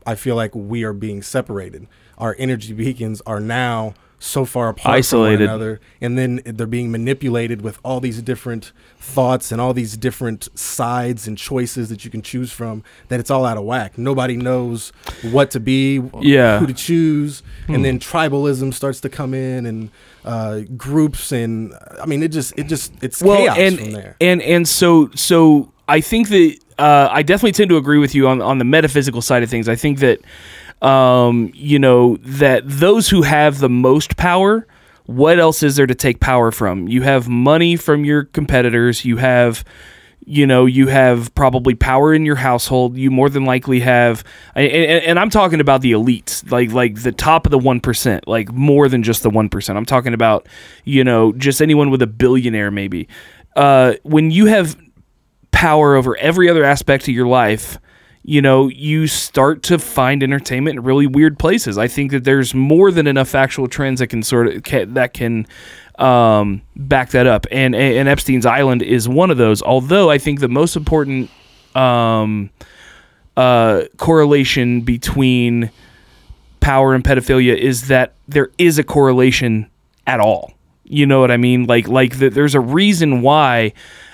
I feel like we are being separated. Our energy beacons are now so far apart Isolated. from one another, and then they're being manipulated with all these different thoughts and all these different sides and choices that you can choose from. That it's all out of whack. Nobody knows what to be, Yeah. who to choose, Hmm. and then tribalism starts to come in, and uh, groups, and I mean, it just, it just, it's chaos and from there. and and so so I think that uh, I definitely tend to agree with you on on the metaphysical side of things. I think that um, you know that those who have the most power. What else is there to take power from? You have money from your competitors. You have, you know, you have probably power in your household. You more than likely have, and, and, I'm talking about the elites, like like the top of the one percent, like more than just the one percent. I'm talking about, you know, just anyone with a billionaire maybe. Uh, when you have power over every other aspect of your life, you know, you start to find entertainment in really weird places. I think that there's more than enough factual trends that can sort of ca- that can um, back that up, and and Epstein's Island is one of those. Although I think the most important um, uh, correlation between power and pedophilia is that there is a correlation at all. You know what I mean? Like like the, there's a reason why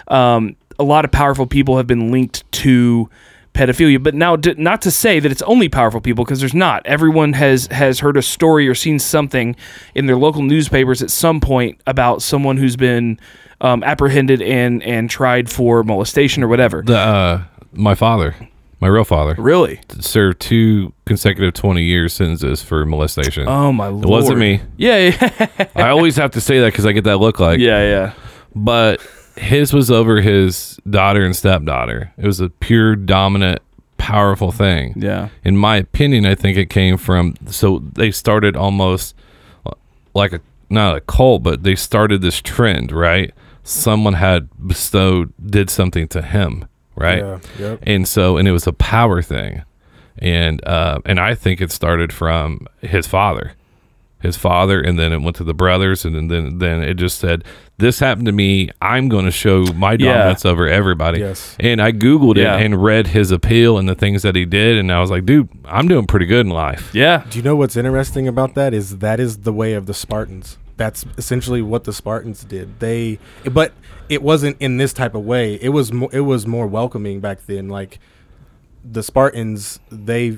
um, a lot of powerful people have been linked to pedophilia. But now, d- not to say that it's only powerful people because there's not. Everyone has has heard a story or seen something in their local newspapers at some point about someone who's been um, apprehended and and tried for molestation or whatever. The uh, my father, my real father, Really? served two consecutive twenty year sentences for molestation. Oh my lord! it wasn't me. Yeah, yeah, I always have to say that because I get that look like. yeah, yeah. But his was over his daughter and stepdaughter. It was a pure dominant, powerful thing. Yeah. In my opinion, I think it came from so they started almost like a not a cult, but they started this trend, right? Someone had bestowed did something to him, right? Yeah, yep. and so and it was a power thing and uh and i think it started from his father his father and then it went to the brothers and then then, then it just said this happened to me i'm going to show my Yeah. dominance over everybody Yes. and i googled Yeah. it and read his appeal and the things that he did and i was like dude i'm doing pretty good in life Yeah. Do you know what's interesting about that is that is the way of the Spartans. That's essentially what the Spartans did. They, but it wasn't in this type of way. It was more, it was more welcoming back then. Like the Spartans, they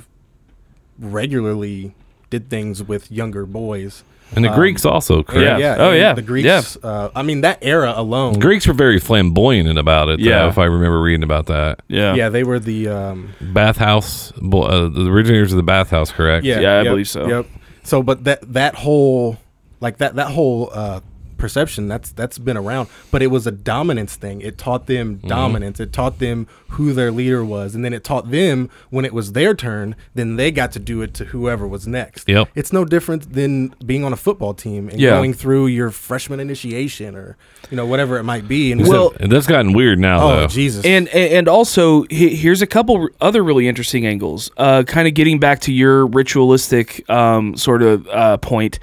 regularly did things with younger boys. and the Um, greeks also correct Yeah. Oh, yeah. The Greeks. Uh, I mean, that era alone. greeks were very flamboyant about it Yeah. yeah if i remember reading about that Yeah. Yeah, they were the. Um, bathhouse uh, the originators of the bathhouse correct Yeah, Yeah, I yep, believe so. Yep. So, but that that whole like that that whole uh, perception. That's that's been around, but it was a dominance thing. It taught them Mm-hmm. dominance. It taught them who their leader was, and then it taught them when it was their turn, then they got to do it to whoever was next. Yep. It's no different than being on a football team and Yeah. going through your freshman initiation or you know whatever it might be. And Well- and that's gotten weird now, oh though. Jesus, And and also here's a couple other really interesting angles. Uh, kind of getting back to your ritualistic um, sort of uh, point.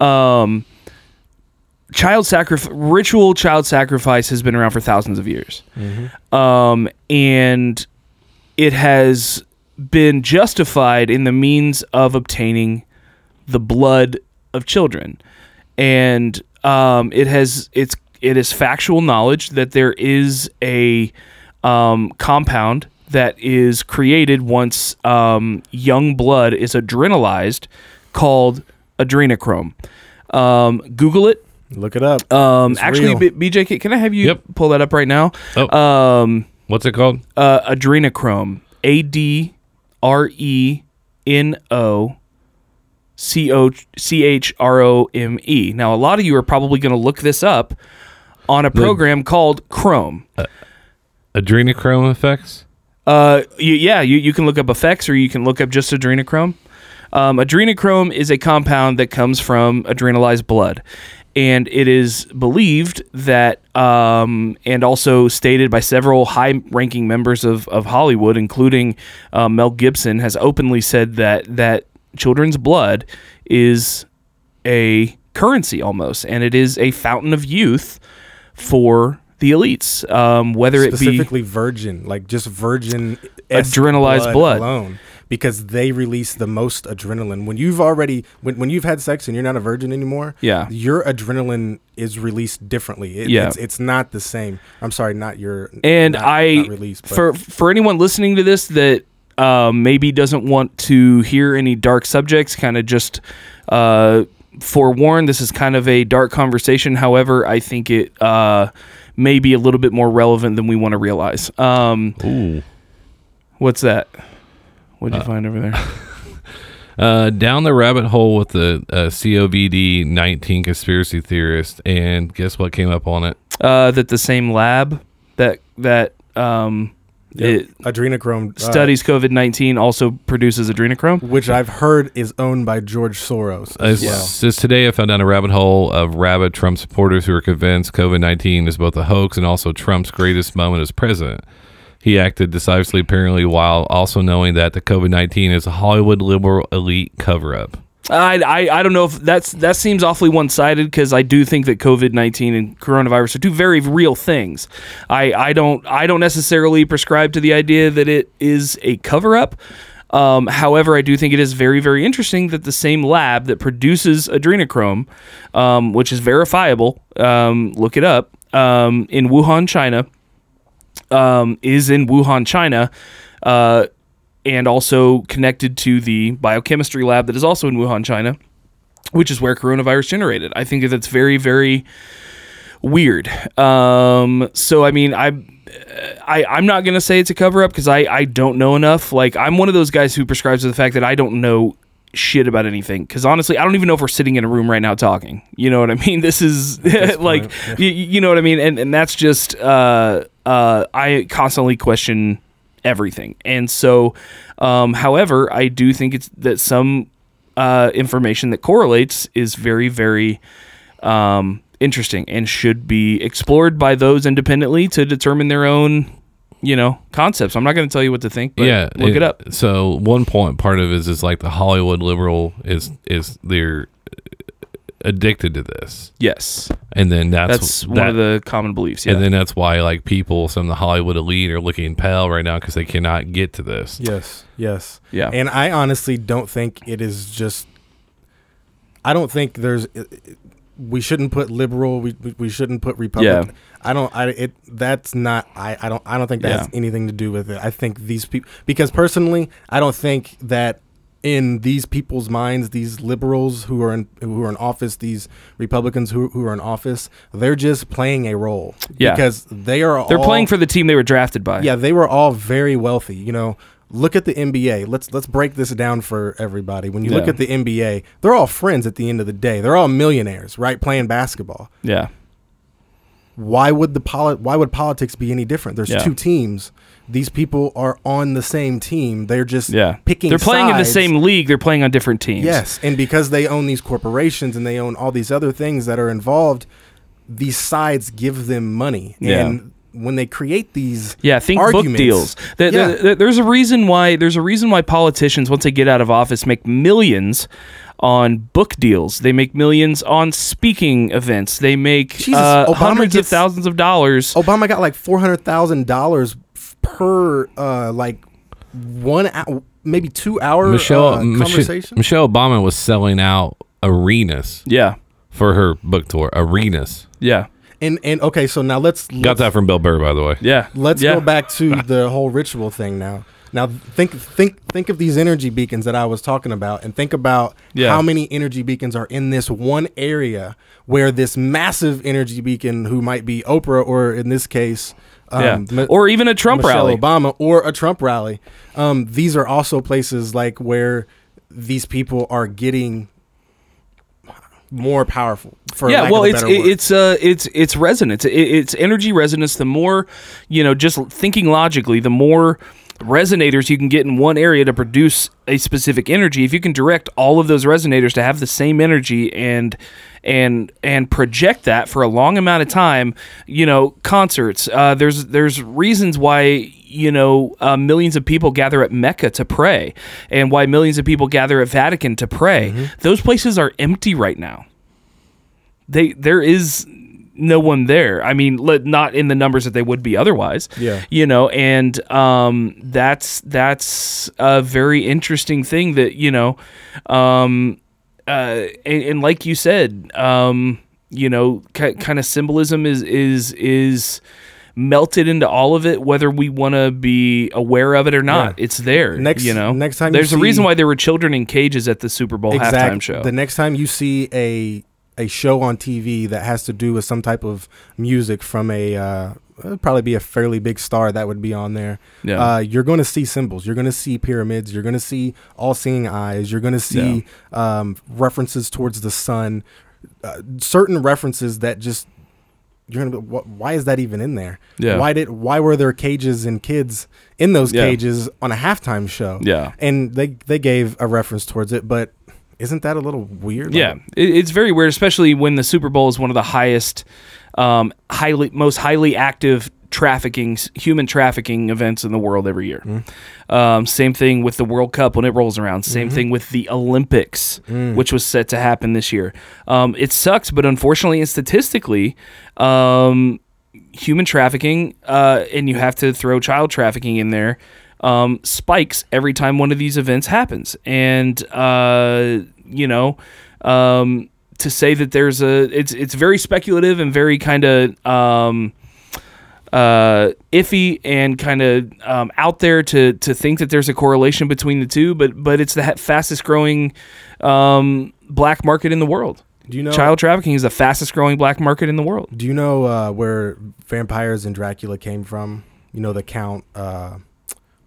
Um, child sacrifice, ritual child sacrifice has been around for thousands of years, um, and it has been justified in the means of obtaining the blood of children, and um, it has it's it is factual knowledge that there is a um, compound that is created once um, young blood is adrenalized called adrenochrome. Um, Google it. Look it up. Um, It's actually, real. B- BJ, can I have you Yep. pull that up right now? Oh. Um, What's it called? uh, adrenochrome. A D R E N O C O C H R O M E. Now, a lot of you are probably going to look this up on a program called Chrome. Adrenochrome effects. Uh, you, yeah, you, you can look up effects or you can look up just adrenochrome. Um, adrenochrome is a compound that comes from adrenalized blood. And it is believed that, um, and also stated by several high ranking members of, of Hollywood, including uh, Mel Gibson, has openly said that, that children's blood is a currency almost, and it is a fountain of youth for the elites. Um, whether it be specifically virgin, like just virgin Adrenalized blood. alone, because they release the most adrenaline. When you've already when, when you've had sex and you're not a virgin anymore, Yeah. your adrenaline is released differently. It, Yeah. it's, it's not the same. I'm sorry, not your and not- I not released, but for for anyone listening to this that um, maybe doesn't want to hear any dark subjects, kind of just uh, forewarn. This is kind of a dark conversation. However, I think it uh, may be a little bit more relevant than we want to realize. Um, Ooh. what's that? What'd you find over there? Uh, down the rabbit hole with the uh, COVID 19 conspiracy theorist, and guess what came up on it? Uh, that the same lab that that um, it adrenochrome uh, studies COVID nineteen also produces adrenochrome. which I've heard is owned by George Soros as It's well. Just today, I found down a rabbit hole of rabid Trump supporters who are convinced COVID 19 is both a hoax and also Trump's greatest moment as president. He acted decisively, apparently, while also knowing that the COVID 19 is a Hollywood liberal elite cover up. I, I I don't know if that's that seems awfully one sided because I do think that COVID nineteen and coronavirus are two very real things. I, I don't I don't necessarily prescribe to the idea that it is a cover up. Um, however, I do think it is very very interesting that the same lab that produces adrenochrome, um, which is verifiable, um, look it up um, in Wuhan, China, um, is in Wuhan, China. Uh, and also connected to the biochemistry lab that is also in Wuhan, China, which is where coronavirus generated. I think that's very, very weird. Um, so I mean, I, I I'm not gonna say it's a cover up because I I don't know enough. Like I'm one of those guys who prescribes to the fact that I don't know shit about anything because honestly i don't even know if we're sitting in a room right now talking. You know what i mean? This is like you, you know what i mean? And, and that's just uh uh i constantly question everything. And so um however i do think it's that some uh information that correlates is very very um interesting and should be explored by those independently to determine their own you know concepts i'm not going to tell you what to think but yeah, look it, up So one point part of it is, is like the Hollywood liberal is is they're addicted to this, yes and then that's that's one of the common beliefs yeah And then that's why like people, some of the Hollywood elite, are looking pale right now because they cannot get to this. Yes, yes. Yeah. And I honestly don't think it is just. I don't think there's. We shouldn't put liberal. We we, shouldn't put Republican. Yeah. I don't. I it. That's not. I. I don't. I don't think that has anything to do with it. I think these people. Because personally, I don't think that in these people's minds, these liberals who are in who are in office, these Republicans who who are in office, they're just playing a role. Yeah. Because they are. they're all, playing for the team they were drafted by yeah, they were all very wealthy. You know, look at the NBA. Let's let's break this down for everybody. When you look at the NBA, they're all friends at the end of the day. They're all millionaires, right? Playing basketball. Yeah. Why would the poli- why would politics be any different? There's Yeah. two teams. These people are on the same team. They're just Yeah. picking. They're playing in the same league. They're playing on different teams. Yes, and because they own these corporations and they own all these other things that are involved, these sides give them money. Yeah. And when they create these Yeah, think arguments, book deals. Th- th- Yeah. th- there's a reason why there's a reason why politicians once they get out of office make millions on book deals. They make millions on speaking events. They make Jesus, uh, Obama hundreds gets- of thousands of dollars. Obama got like four hundred thousand dollars per uh like one hour, maybe two hour Michelle, uh, Michelle conversation. Michelle Obama was selling out arenas Yeah, for her book tour. Arenas. yeah, and and okay, so now let's Got let's, that from Bill Burr, by the way. yeah. Let's yeah. go back to the whole ritual thing now. Now think think think of these energy beacons that I was talking about and think about Yeah. how many energy beacons are in this one area where this massive energy beacon who might be Oprah or in this case um, yeah. Or even a Trump Michelle rally. Obama or a Trump rally. Um, these are also places like where these people are getting more powerful. For yeah, well, it's it, it's uh it's it's resonance. It, it's energy resonance. The more you know, just thinking logically, the more resonators you can get in one area to produce a specific energy. If you can direct all of those resonators to have the same energy and and and project that for a long amount of time, you know, concerts. Uh, there's there's reasons why you know uh, millions of people gather at Mecca to pray, and why millions of people gather at Vatican to pray. Mm-hmm. Those places are empty right now they there is no one there. I mean, le- not in the numbers that they would be otherwise. Yeah. You know, and um, that's that's a very interesting thing that you know, um, uh, and, and like you said, um, you know, ki- kind of symbolism is is is melted into all of it whether we want to be aware of it or not Yeah. it's there Next- you know next time you there's a reason why there were children in cages at the super bowl halftime show The next time you see a a show on TV that has to do with some type of music from a uh, probably be a fairly big star that would be on there. Yeah. Uh, you're going to see symbols. You're going to see pyramids. You're going to see all-seeing eyes. You're going to see um, references towards the sun. Uh, certain references that just you're gonna. Be, wh- why is that even in there? Yeah. Why did? Why were there cages and kids in those Yeah. cages on a halftime show? Yeah. and they they gave a reference towards it, but isn't that a little weird? Yeah, Like, it's very weird, especially when the Super Bowl is one of the highest, um, highly most highly active trafficking, human trafficking events in the world every year. Um, same thing with the World Cup when it rolls around. Same thing with the Olympics, which was set to happen this year. Um, it sucks, but unfortunately and statistically, um, human trafficking, uh, and you have to throw child trafficking in there, um, spikes every time one of these events happens. And, uh, you know, um, to say that there's a, it's, it's very speculative and very kind of, um, uh, iffy and kind of um, out there to to think that there's a correlation between the two, but but it's the ha- fastest growing um, black market in the world. do you know? Child trafficking is the fastest growing black market in the world. Do you know uh, where vampires and Dracula came from? You know the Count. Uh,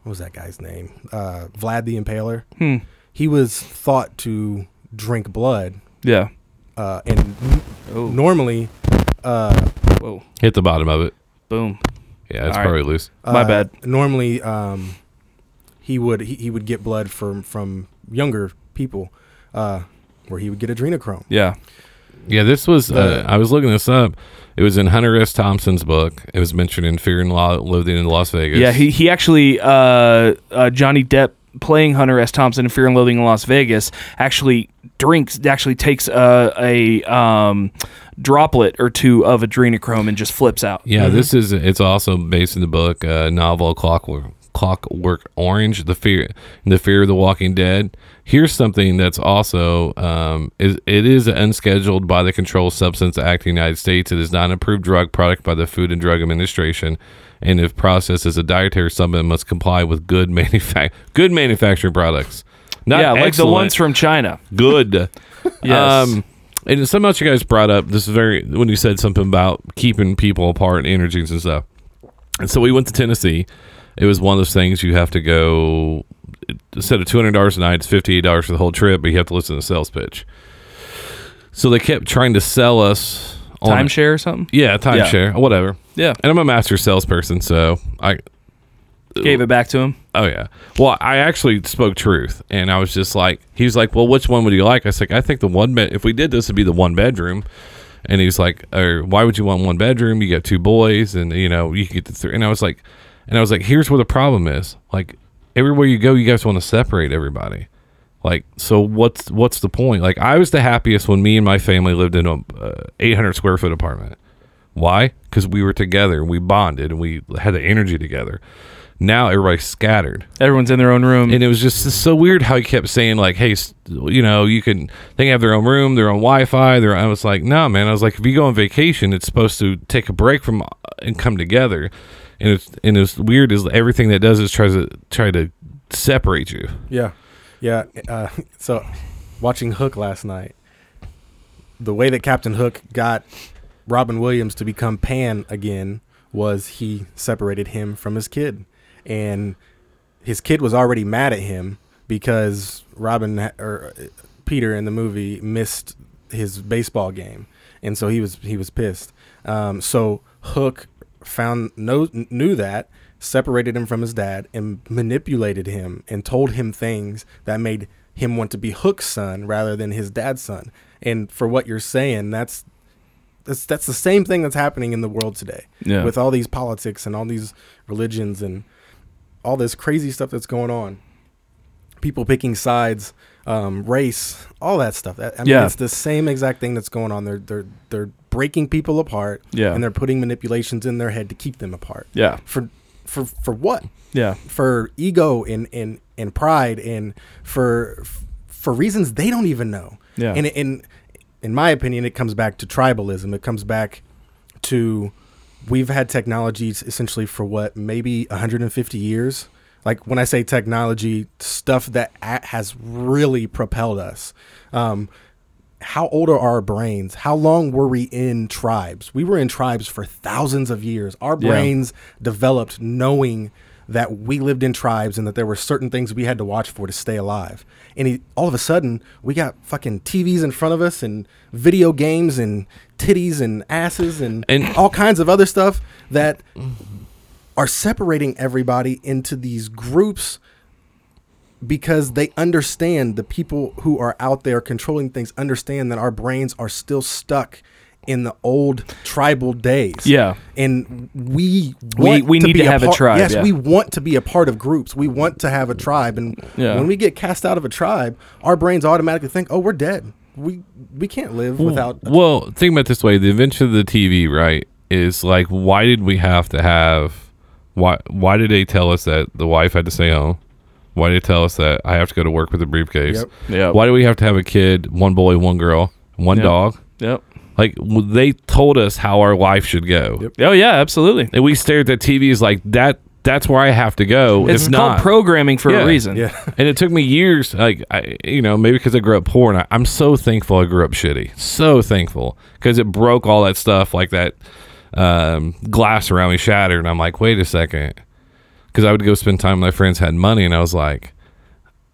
what was that guy's name? Uh, Vlad the Impaler. Hmm. He was thought to drink blood, Yeah. uh, and n- Oh. normally, uh, Whoa. Hit the bottom of it. Boom. Yeah, it's All right. probably loose. My uh, bad. Normally, um, he would he, he would get blood from from younger people, uh, where he would get adrenochrome. Yeah. Yeah, this was. Uh, I was looking this up. It was in Hunter S. Thompson's book. It was mentioned in Fear and Law Loathing in Las Vegas. Yeah. He he actually uh, uh, Johnny Depp playing Hunter S. Thompson in Fear and Loathing in Las Vegas actually drinks actually takes a, a um, droplet or two of adrenochrome and just flips out. Yeah, this is. It's also based in the book uh, novel Clockwork Clockwork Orange, the fear, the fear of the Walking Dead. Here's something that's also um, is it is unscheduled by the Controlled Substance Act of the United States. It is not an approved drug product by the Food and Drug Administration, and if processed as a dietary supplement, must comply with good manufac- good manufacturing products. Not yeah, like the ones from China. good. Yes. Um, and something else you guys brought up. This is very when you said something about keeping people apart, and energies and stuff. And so we went to Tennessee. It was one of those things you have to go instead of two hundred dollars a night, it's fifty eight dollars for the whole trip, but you have to listen to the sales pitch. So they kept trying to sell us on Timeshare or something. Yeah, timeshare, whatever. Yeah, And I'm a master salesperson, so I gave it back to him. Oh yeah. Well, I actually spoke truth, and I was just like, he was like, "Well, which one would you like?" I was like, "I think the one bed. If we did this, it'd be the one bedroom." And he's like, "Or why would you want one bedroom? You got two boys, and you know you can get the three. And I was like, and I was like, "Here's where the problem is. Like everywhere you go, you guys want to separate everybody. Like, so what's what's the point? Like, I was the happiest when me and my family lived in a uh, 800 square foot apartment. Why? Because we were together, and we bonded, and we had the energy together." Now everybody's scattered Everyone's in their own room. and it was just so weird how he kept saying like, "Hey, you know, you can they have their own room, their own Wi-Fi." Their I was like, "No, man." I was like, "If you go on vacation, it's supposed to take a break from uh, and come together." And it's and it's weird is everything that does is tries to try to separate you. Yeah, yeah. Uh, so, watching Hook last night, the way that Captain Hook got Robin Williams to become Pan again was he separated him from his kid, and his kid was already mad at him because Robin or uh, Peter in the movie missed his baseball game, and so he was he was pissed. Um, so Hook found no knew that separated him from his dad and manipulated him and told him things that made him want to be Hook's son rather than his dad's son. And for what you're saying, that's that's that's the same thing that's happening in the world today Yeah. with all these politics and all these religions and all this crazy stuff that's going on. People picking sides, um, race, all that stuff. That, I mean, Yeah. it's the same exact thing that's going on. They're they're they're breaking people apart, Yeah. and they're putting manipulations in their head to keep them apart. yeah, For for for what? yeah, For ego and and and pride and for for reasons they don't even know. Yeah. And in in my opinion, it comes back to tribalism. It comes back to we've had technologies essentially for what maybe 150 years. Like when I say technology, stuff that has really propelled us. Um, how old are our brains? How long were we in tribes? We were in tribes for thousands of years. Our Yeah. brains developed knowing that we lived in tribes and that there were certain things we had to watch for to stay alive. And he, all of a sudden, we got fucking TVs in front of us and video games and titties and asses and, And- all kinds of other stuff that are separating everybody into these groups because they understand the people who are out there controlling things understand that our brains are still stuck in the old tribal days. Yeah. And we We- we need be to have a part- tribe, Yes, yeah. we want to be a part of groups. We want to have a tribe and Yeah. when we get cast out of a tribe, our brains automatically think, "Oh, we're dead. We we can't live without a Well, think about it this way: the invention of the TV, right, is like, why did we have to have? Why? Why did they tell us that the wife had to stay home? Why did they tell us that I have to go to work with a briefcase? Yep. yeah. Why do we have to have a kid, one boy, one girl, one Yep. dog? Yep. Like w- they told us how our life should go, Yep. Oh yeah, absolutely. and we stared at TVs like that. That's where I have to go. It's if called not, programming for Yeah. a reason. Yeah. and it took me years like I, you know maybe because i grew up poor and I, i'm so thankful i grew up shitty so thankful because it broke all that stuff like that um, glass around me shattered and i'm like wait a second. Because i would go spend time with my friends had money and i was like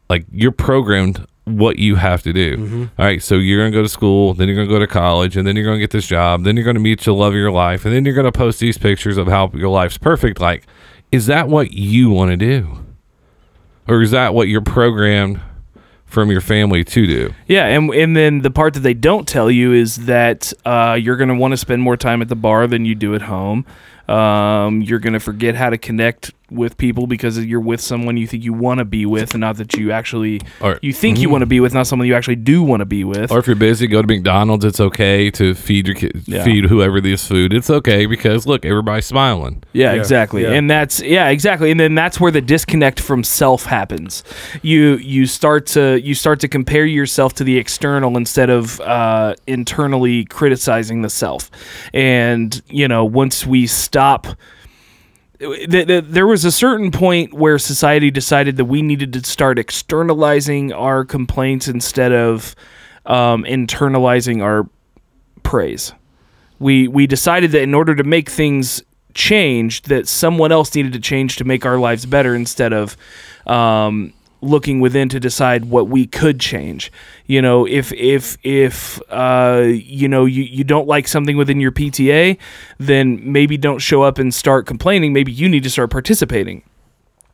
like you're programmed what you have to do. All right so you're gonna go to school then you're gonna go to college and then you're gonna get this job then you're gonna meet the love of your life and then you're gonna post these pictures of how your life's perfect. Like is that what you want to do? Or is that what you're programmed from your family to do? Yeah, and and then the part that they don't tell you is that uh, you're going to want to spend more time at the bar than you do at home. Um, you're going to forget how to connect with people because you're with someone you think you want to be with, and not that you actually Or- you think you want to be with, not someone you actually do want to be with. Or if you're busy, go to McDonald's. It's okay to feed your kid, Yeah. feed whoever this food. It's okay because look, everybody's smiling. Yeah, Yeah, exactly. yeah. And that's yeah, exactly. And then that's where the disconnect from self happens. You you start to you start to compare yourself to the external instead of uh, internally criticizing the self. And you know, once we stop th- th- there was a certain point where society decided that we needed to start externalizing our complaints instead of um, internalizing our praise. We we decided that in order to make things change that someone else needed to change to make our lives better instead of um, looking within to decide what we could change. You know, if if if uh, you know you, you don't like something within your PTA, then maybe don't show up and start complaining. Maybe you need to start participating.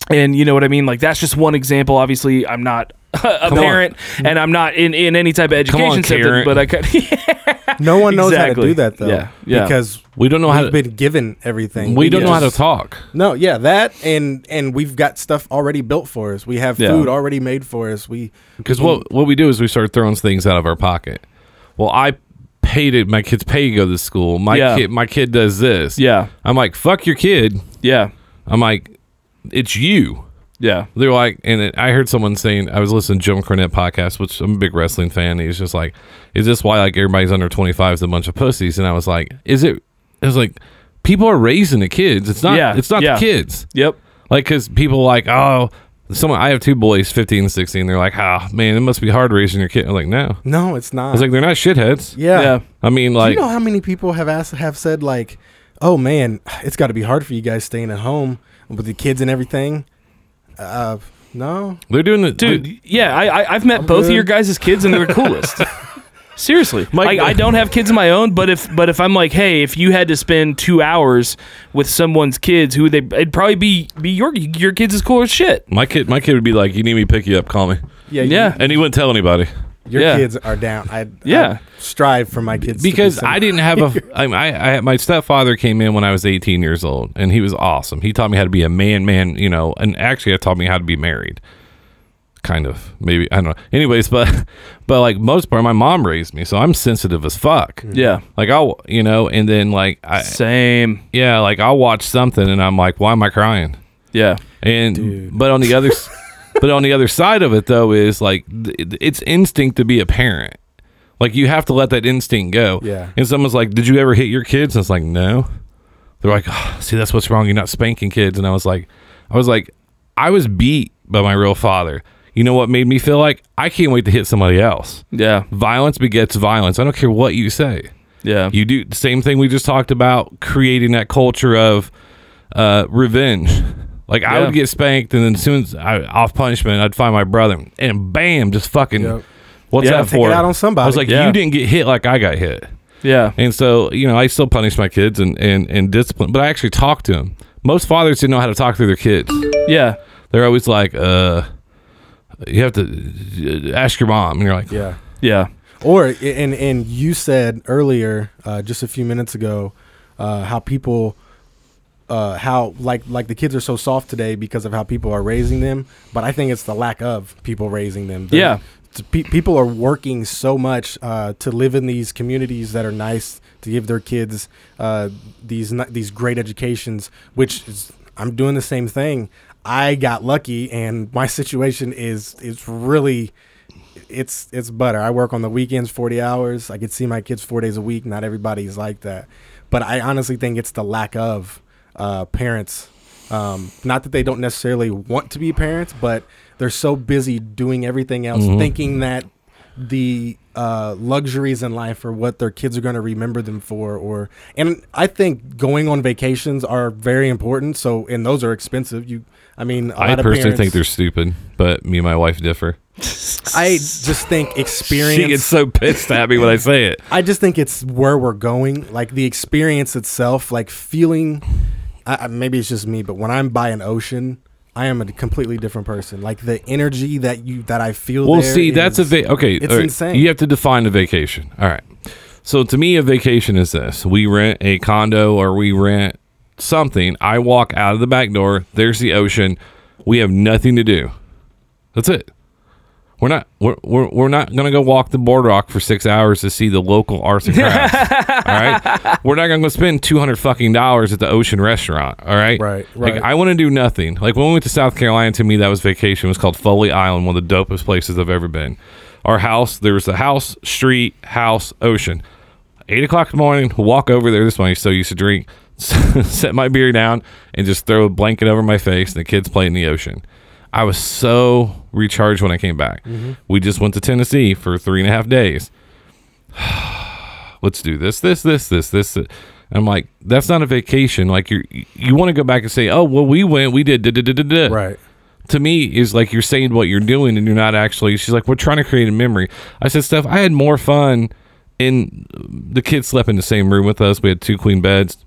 And you know what I mean? Like that's just one example. Obviously, I'm not a on. parent, and I'm not in, in any type of education on, system. But I could, No one knows how to do that though. Yeah, yeah. Because We don't know how we've to. been given everything. We don't know how to talk. No, yeah, that and and we've got stuff already built for us. We have Yeah. food already made for us. We Because what what we do is we start throwing things out of our pocket. Well, I paid it. My kids pay to go to school. My Yeah. kid, my kid does this. yeah, I'm like, fuck your kid. yeah, I'm like, it's you. Yeah, They're like, and it, I heard someone saying, I was listening to Jim Cornette podcast, which I'm a big wrestling fan. He's just like, is this why like everybody's under 25 is a bunch of pussies? And I was like, is it? It was like, people are raising the kids. It's not. Yeah, It's not yeah. the kids. yep, Like, because people like, oh, someone. I have two boys, 15 and 16. They're like, oh man, it must be hard raising your kid. I'm like, no. no, it's not. It's like, they're not shitheads. yeah. yeah. I mean, Do like, you know how many people have asked have said like, "Oh man, it's got to be hard for you guys staying at home with the kids and everything." Uh, no. they're doing the dude. Yeah, I, I I've met both of your guys' kids, and they're the coolest. Seriously, Mike- like I don't have kids of my own, but if but if I'm like, hey, if you had to spend two hours with someone's kids, who would they? It'd probably be be your your kids is cool as shit. My kid, my kid would be like, "You need me to pick you up, call me," Yeah. Yeah. and he wouldn't tell anybody Your Yeah. kids are down. I Yeah. I strive for my kids to be because I didn't have a. I, I, I, my stepfather came in when I was 18 years old, and he was awesome. He taught me how to be a man, man, you know, and actually, I taught me how to be married. Kind of, maybe I don't know. Anyways, but but like most part, my mom raised me, so I'm sensitive as fuck. Mm-hmm. Yeah, Like I'll, you know, and then like I, same. yeah, like I'll watch something, and I'm like, why am I crying? Yeah, And Dude. but on the other s- but on the other side of it though is like th- it's instinct to be a parent. Like you have to let that instinct go. Yeah. And someone's like, "Did you ever hit your kids?" And it's like, "No." They're like, oh, "See, that's what's wrong. You're not spanking kids." And I was like, I was like, I was beat by my real father. You know what made me feel like I can't wait to hit somebody else. yeah, Violence begets violence. I don't care what you say. yeah. You do the same thing we just talked about, creating that culture of uh, revenge. Like I would get spanked, and then as soon as I off punishment, I'd find my brother, and bam, just fucking. Yep. What's Yeah. that Take for? it out on somebody. I was like, Yeah. you didn't get hit like I got hit, yeah. and so you know I still punish my kids and and and discipline, but I actually talk to them. Most fathers didn't know how to talk to their kids. Yeah. They're always like, uh, you have to uh, ask your mom, and you're like, yeah. Yeah. Or and and you said earlier, uh, just a few minutes ago, uh, how people, uh, how like like the kids are so soft today because of how people are raising them. But I think it's the lack of people raising them. The- Yeah. pe- people are working so much uh, to live in these communities that are nice to give their kids uh, these these great educations. Which is, I'm doing the same thing. I got lucky, and my situation is is really it's it's butter. I work on the weekends, forty hours. I could see my kids four days a week. Not everybody's like that, but I honestly think it's the lack of uh, parents. Um, not that they don't necessarily want to be parents, but they're so busy doing everything else, Mhm. thinking that the uh, luxuries in life are what their kids are going to remember them for. Or and I think going on vacations are very important. So and those are expensive. You, I mean, I personally think they're stupid, but me and my wife differ. I just think experience. She gets so pissed at me when I say it. I just think it's where we're going, like the experience itself, like feeling. I, maybe it's just me, but when I'm by an ocean, I am a completely different person. Like the energy that you that I feel. Well, see, that's a is- va- okay. it's right, insane. You have to define a vacation. All right. So to me, a vacation is this: we rent a condo or we rent something. I walk out of the back door. There's the ocean. We have nothing to do. That's it. We're not. We're, we're, we're not gonna go walk the boardwalk for six hours to see the local arts and crafts. all right. We're not gonna go spend two hundred fucking dollars at the ocean restaurant. All right. Right, Like. I want to do nothing. Like when we went to South Carolina, to me that was vacation. It was called Folly Island, one of the dopest places I've ever been. Our house, there was a house, street, house, ocean. Eight o'clock in the morning, walk over there. This one I so used to drink. Set my beer down and just throw a blanket over my face. And the kids play in the ocean. I was so recharged when I came back. Mm-hmm. We just went to Tennessee for three and a half days. Let's do this, this, this, this, this. I'm like, that's not a vacation. Like you you want to go back and say, oh well, we went, we did, da, da, da, da, da. Right. To me, is like you're saying what you're doing, and you're not actually. She's like, we're trying to create a memory. I said, Steph, I had more fun. In the kids slept in the same room with us. We had two queen beds.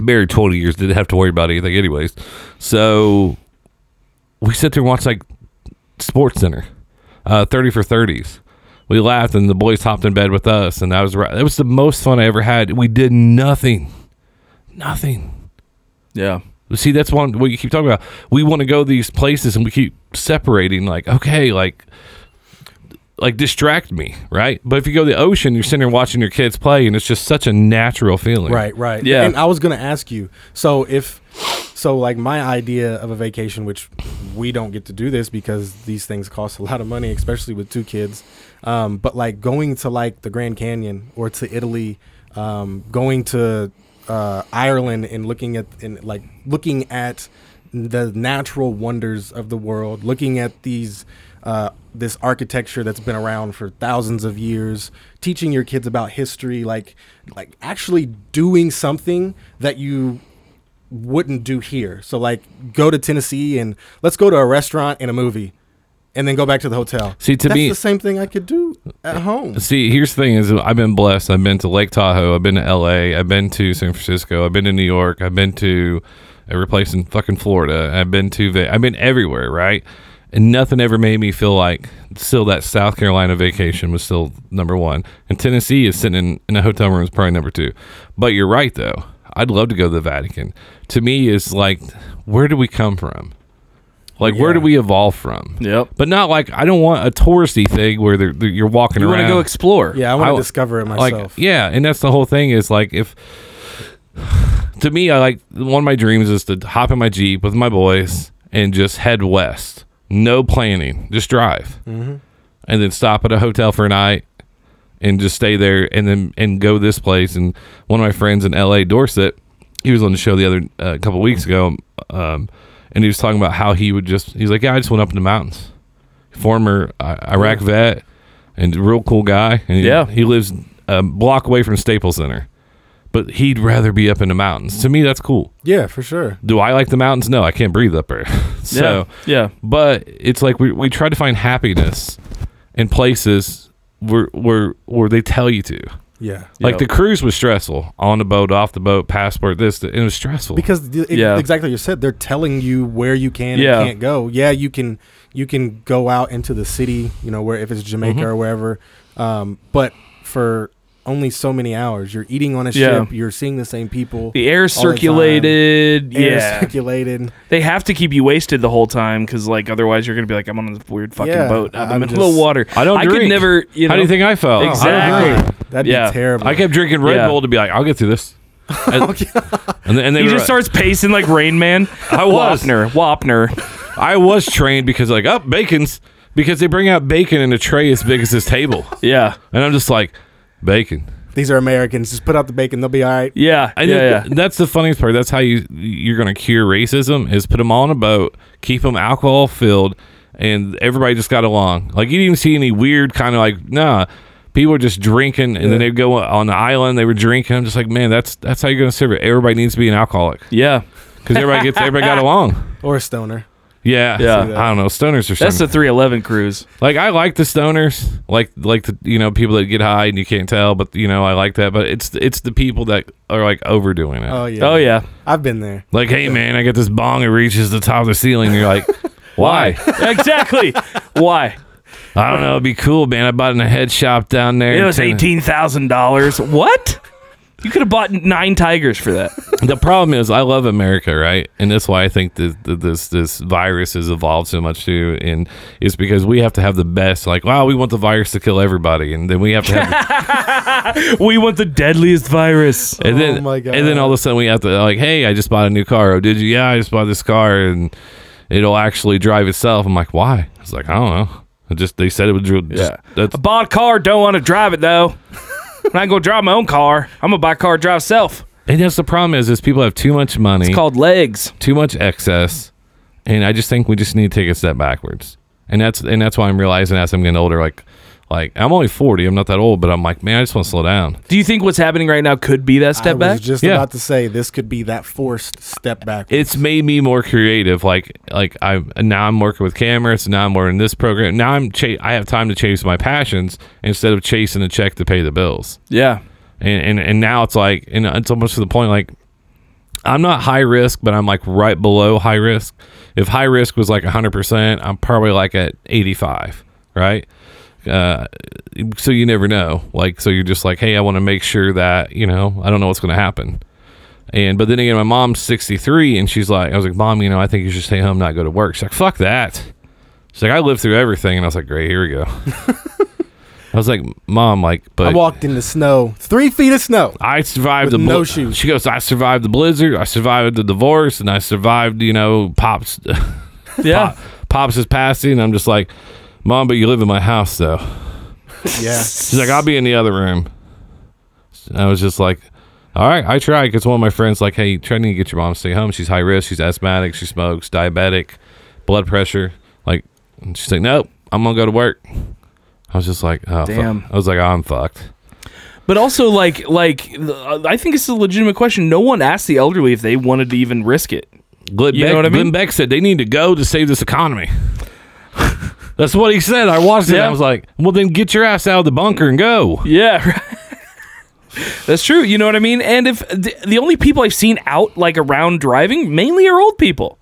Married 20 years, didn't have to worry about anything, anyways. So we sit there and watch like Sports Center, uh, 30 for 30s. We laughed and the boys hopped in bed with us, and that was right. It was the most fun I ever had. We did nothing, nothing. Yeah. See, that's one what you keep talking about. We want to go these places, and we keep separating. Like, okay, like, like distract me, right? But if you go to the ocean, you're sitting there watching your kids play, and it's just such a natural feeling. Right, right. Yeah. And I was gonna ask you. So if so like my idea of a vacation, which we don't get to do this because these things cost a lot of money, especially with two kids. Um, but like going to like the Grand Canyon or to Italy, um, going to uh, Ireland and looking at and like looking at the natural wonders of the world, looking at these uh, this architecture that's been around for thousands of years, teaching your kids about history, like like actually doing something that you wouldn't do here. So like go to Tennessee and let's go to a restaurant and a movie. And then go back to the hotel. See, to That's me- the same thing I could do at home. See, here's the thing: is I've been blessed. I've been to Lake Tahoe. I've been to L.A. I've been to San Francisco. I've been to New York. I've been to every place in fucking Florida. I've been to. I've been everywhere, right? And nothing ever made me feel like still that South Carolina vacation was still number one. And Tennessee is sitting in, in a hotel room is probably number two. But you're right though. I'd love to go to the Vatican. To me, is like, where do we come from? Like, where do we evolve from? Yep. But not like I don't want a touristy thing where they're, they're- you're walking around. You want around. to go explore. Yeah, I want to discover it like myself. yeah and that's the whole thing is like if to me i like one of my dreams is to hop in my jeep with my boys and just head west no planning just drive Mm-hmm. and then stop at a hotel for a night and just stay there and then and go this place and one of my friends in la dorset he was on the show the other uh, couple weeks ago um, and he was talking about how he would just he's like yeah i just went up in the mountains former uh, iraq vet and real cool guy and he- Yeah. he lives a block away from staples center but he'd rather be up in the mountains to me that's cool yeah, for sure. do i like the mountains no i can't breathe up there so yeah. Yeah. but it's like we, we try to find happiness in places where where where they tell you to Yeah. like Yep. the cruise was stressful on the boat off the boat passport this th- it was stressful Because the, it, Yeah. exactly like you said, they're telling you where you can Yeah. and can't go. Yeah, you can you can go out into the city, you know, where if it's Jamaica Mm-hmm. or wherever. Um, but for only so many hours, you're eating on a Yeah. ship, you're seeing the same people. The air all the circulated. air yeah. circulated. They have to keep you wasted the whole time because, like, otherwise you're gonna be like, I'm on this weird fucking Yeah, boat out in the I'm middle of just- water. i don't I could never. You know. how do you think i felt Exactly. That'd Yeah. be terrible. i kept drinking red Yeah. bull to be like i'll get through this and, and, then- and they He were, just starts pacing like Rain Man. I was. Wapner. Wapner. i was trained because like oh bacon's because they bring out bacon in a tray as big as this table Yeah. and i'm just like bacon These are Americans. Just put out the bacon; they'll be all right. Yeah. And yeah. yeah. that's the funniest part. That's how you you're going to cure racism is put them all on a boat, keep them alcohol filled, and everybody just got along. Like you didn't even see any weird kind of like nah. People were just drinking, and then they'd go on the island. They were drinking. I'm just like, man, that's that's how you're going to serve it. Everybody needs to be an alcoholic Yeah. because everybody gets everybody got along. Or a stoner. Yeah, Yeah. I don't know. Stoners are That's the 311 cruise. like I like the stoners, like like the you know people that get high and you can't tell, but you know I like that. But it's it's the people that are like overdoing it. Oh yeah. Oh yeah. I've been there. Like, hey man, I got this bong. It reaches the top of the ceiling. You're like, why? exactly. Why? I don't know. It'd be cool, man. I bought it in a head shop down there. It in was Tenn- eighteen thousand dollars. What? You could have bought nine tigers for that. The problem is, I love America, right? And that's why I think that that this this virus has evolved so much too. And it's because we have to have the best. Like, wow, we want the virus to kill everybody, and then we have to have. We want the deadliest virus. and then, Oh my God. and then all of a sudden we have to like, hey, I just bought a new car. Oh, did you? Yeah, I just bought this car, and it'll actually drive itself. I'm like, why? It's like I don't know. It just they said it would. Just, Yeah. that's I bought a car, don't want to drive it though. I'm not gonna drive my own car. I'm gonna buy a car drive self. And that's the problem is, is people have too much money, It's called legs. too much excess, and I just think we just need to take a step backwards. And that's and that's why I'm realizing as I'm getting older, like Like I'm only 40. I'm not that old, but I'm like, man, I just want to slow down. Do you think what's happening right now could be that step I step was back? just Yeah. about to say this could be that forced step back. It's made me more creative. Like like I now I'm working with cameras. Now I'm working this program. Now I'm cha- I have time to chase my passions instead of chasing a check to pay the bills. yeah. and and, and now it's like and it's almost to the point like I'm not high risk, but I'm like right below high risk. If high risk was like 100%, I'm probably like at 85, right? Uh, so you never know. Like, so you're just like, hey, I want to make sure that you know I don't know what's going to happen. And but then again, my mom's 63, and she's like, I was like, mom, you know, I think you should stay home, not go to work. She's like, fuck that. She's like, I lived through everything, and I was like, great, here we go. I was like, mom, like, but I walked in the snow, three feet of snow. I survived With the no shoes. She goes, I survived the blizzard, I survived the divorce, and I survived, you know, pops. Yeah. Pop- pops is passing. I'm just like, mom, but you live in my house though. Yeah, She's like, I'll be in the other room. I was just like, all right, I tried because one of my friends like, hey, trying to get your mom to stay home. She's high risk. She's asthmatic. She smokes, diabetic, blood pressure. Like, and she's like, nope, I'm gonna go to work. I was just like, oh, fuck. Damn. I was like, oh, I'm fucked. But also, like, like I think it's a legitimate question. No one asked the elderly if they wanted to even risk it. Glenn, You Beck, know what I mean? Glenn Beck said they need to go to save this economy. That's what he said. I watched it. Yeah. I was like, well, then get your ass out of the bunker and go. Yeah. That's true. You know what I mean? And if the, the only people I've seen out like around driving mainly are old people.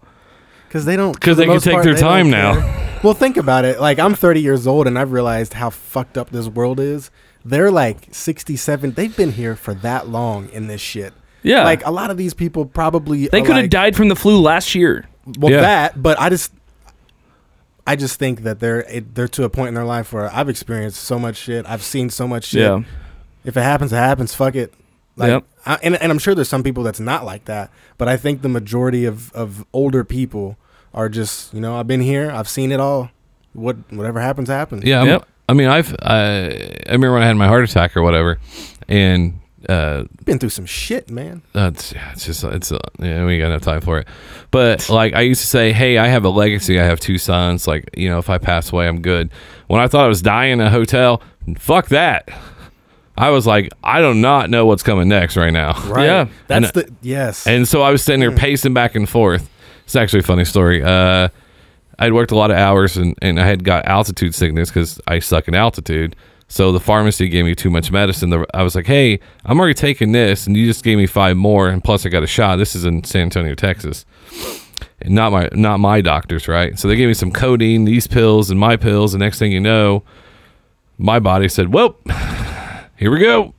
because they don't. 'Cause for the they can take part, their time now. Well, think about it. Like I'm 30 years old, and I've realized how fucked up this world is. They're like 67. They've been here for that long in this shit. Yeah. Like a lot of these people probably They could have like, died from the flu last year. Well, Yeah. that, but I just, I just think that they're it, they're to a point in their life where I've experienced so much shit. I've seen so much shit. Yeah. If it happens, it happens. Fuck it. Like, Yep. I, and and I'm sure there's some people that's not like that, but I think the majority of of older people are just you know I've been here, I've seen it all. What whatever happens, happens. Yeah. I'm- Yep. I mean, I've, I, I remember when I had my heart attack or whatever, and, uh, been through some shit, man. That's yeah, it's just it's uh, yeah, we got enough time for it. But like I used to say, hey, I have a legacy. I have two sons. Like you know, if I pass away, I'm good. When I thought I was dying in a hotel, fuck that. I was like, I do not know what's coming next right now. Right. Yeah. That's And- the yes. And so I was sitting there pacing back and forth. It's actually a funny story. Uh, I'd worked a lot of hours and, and I had got altitude sickness because I suck in altitude. So the pharmacy gave me too much medicine. The, I was like, hey, I'm already taking this, and you just gave me five more, and plus I got a shot. This is in San Antonio, Texas. And not my not my doctors, right? So they gave me some codeine, these pills, and my pills. And next thing you know, my body said, "Well, here we go."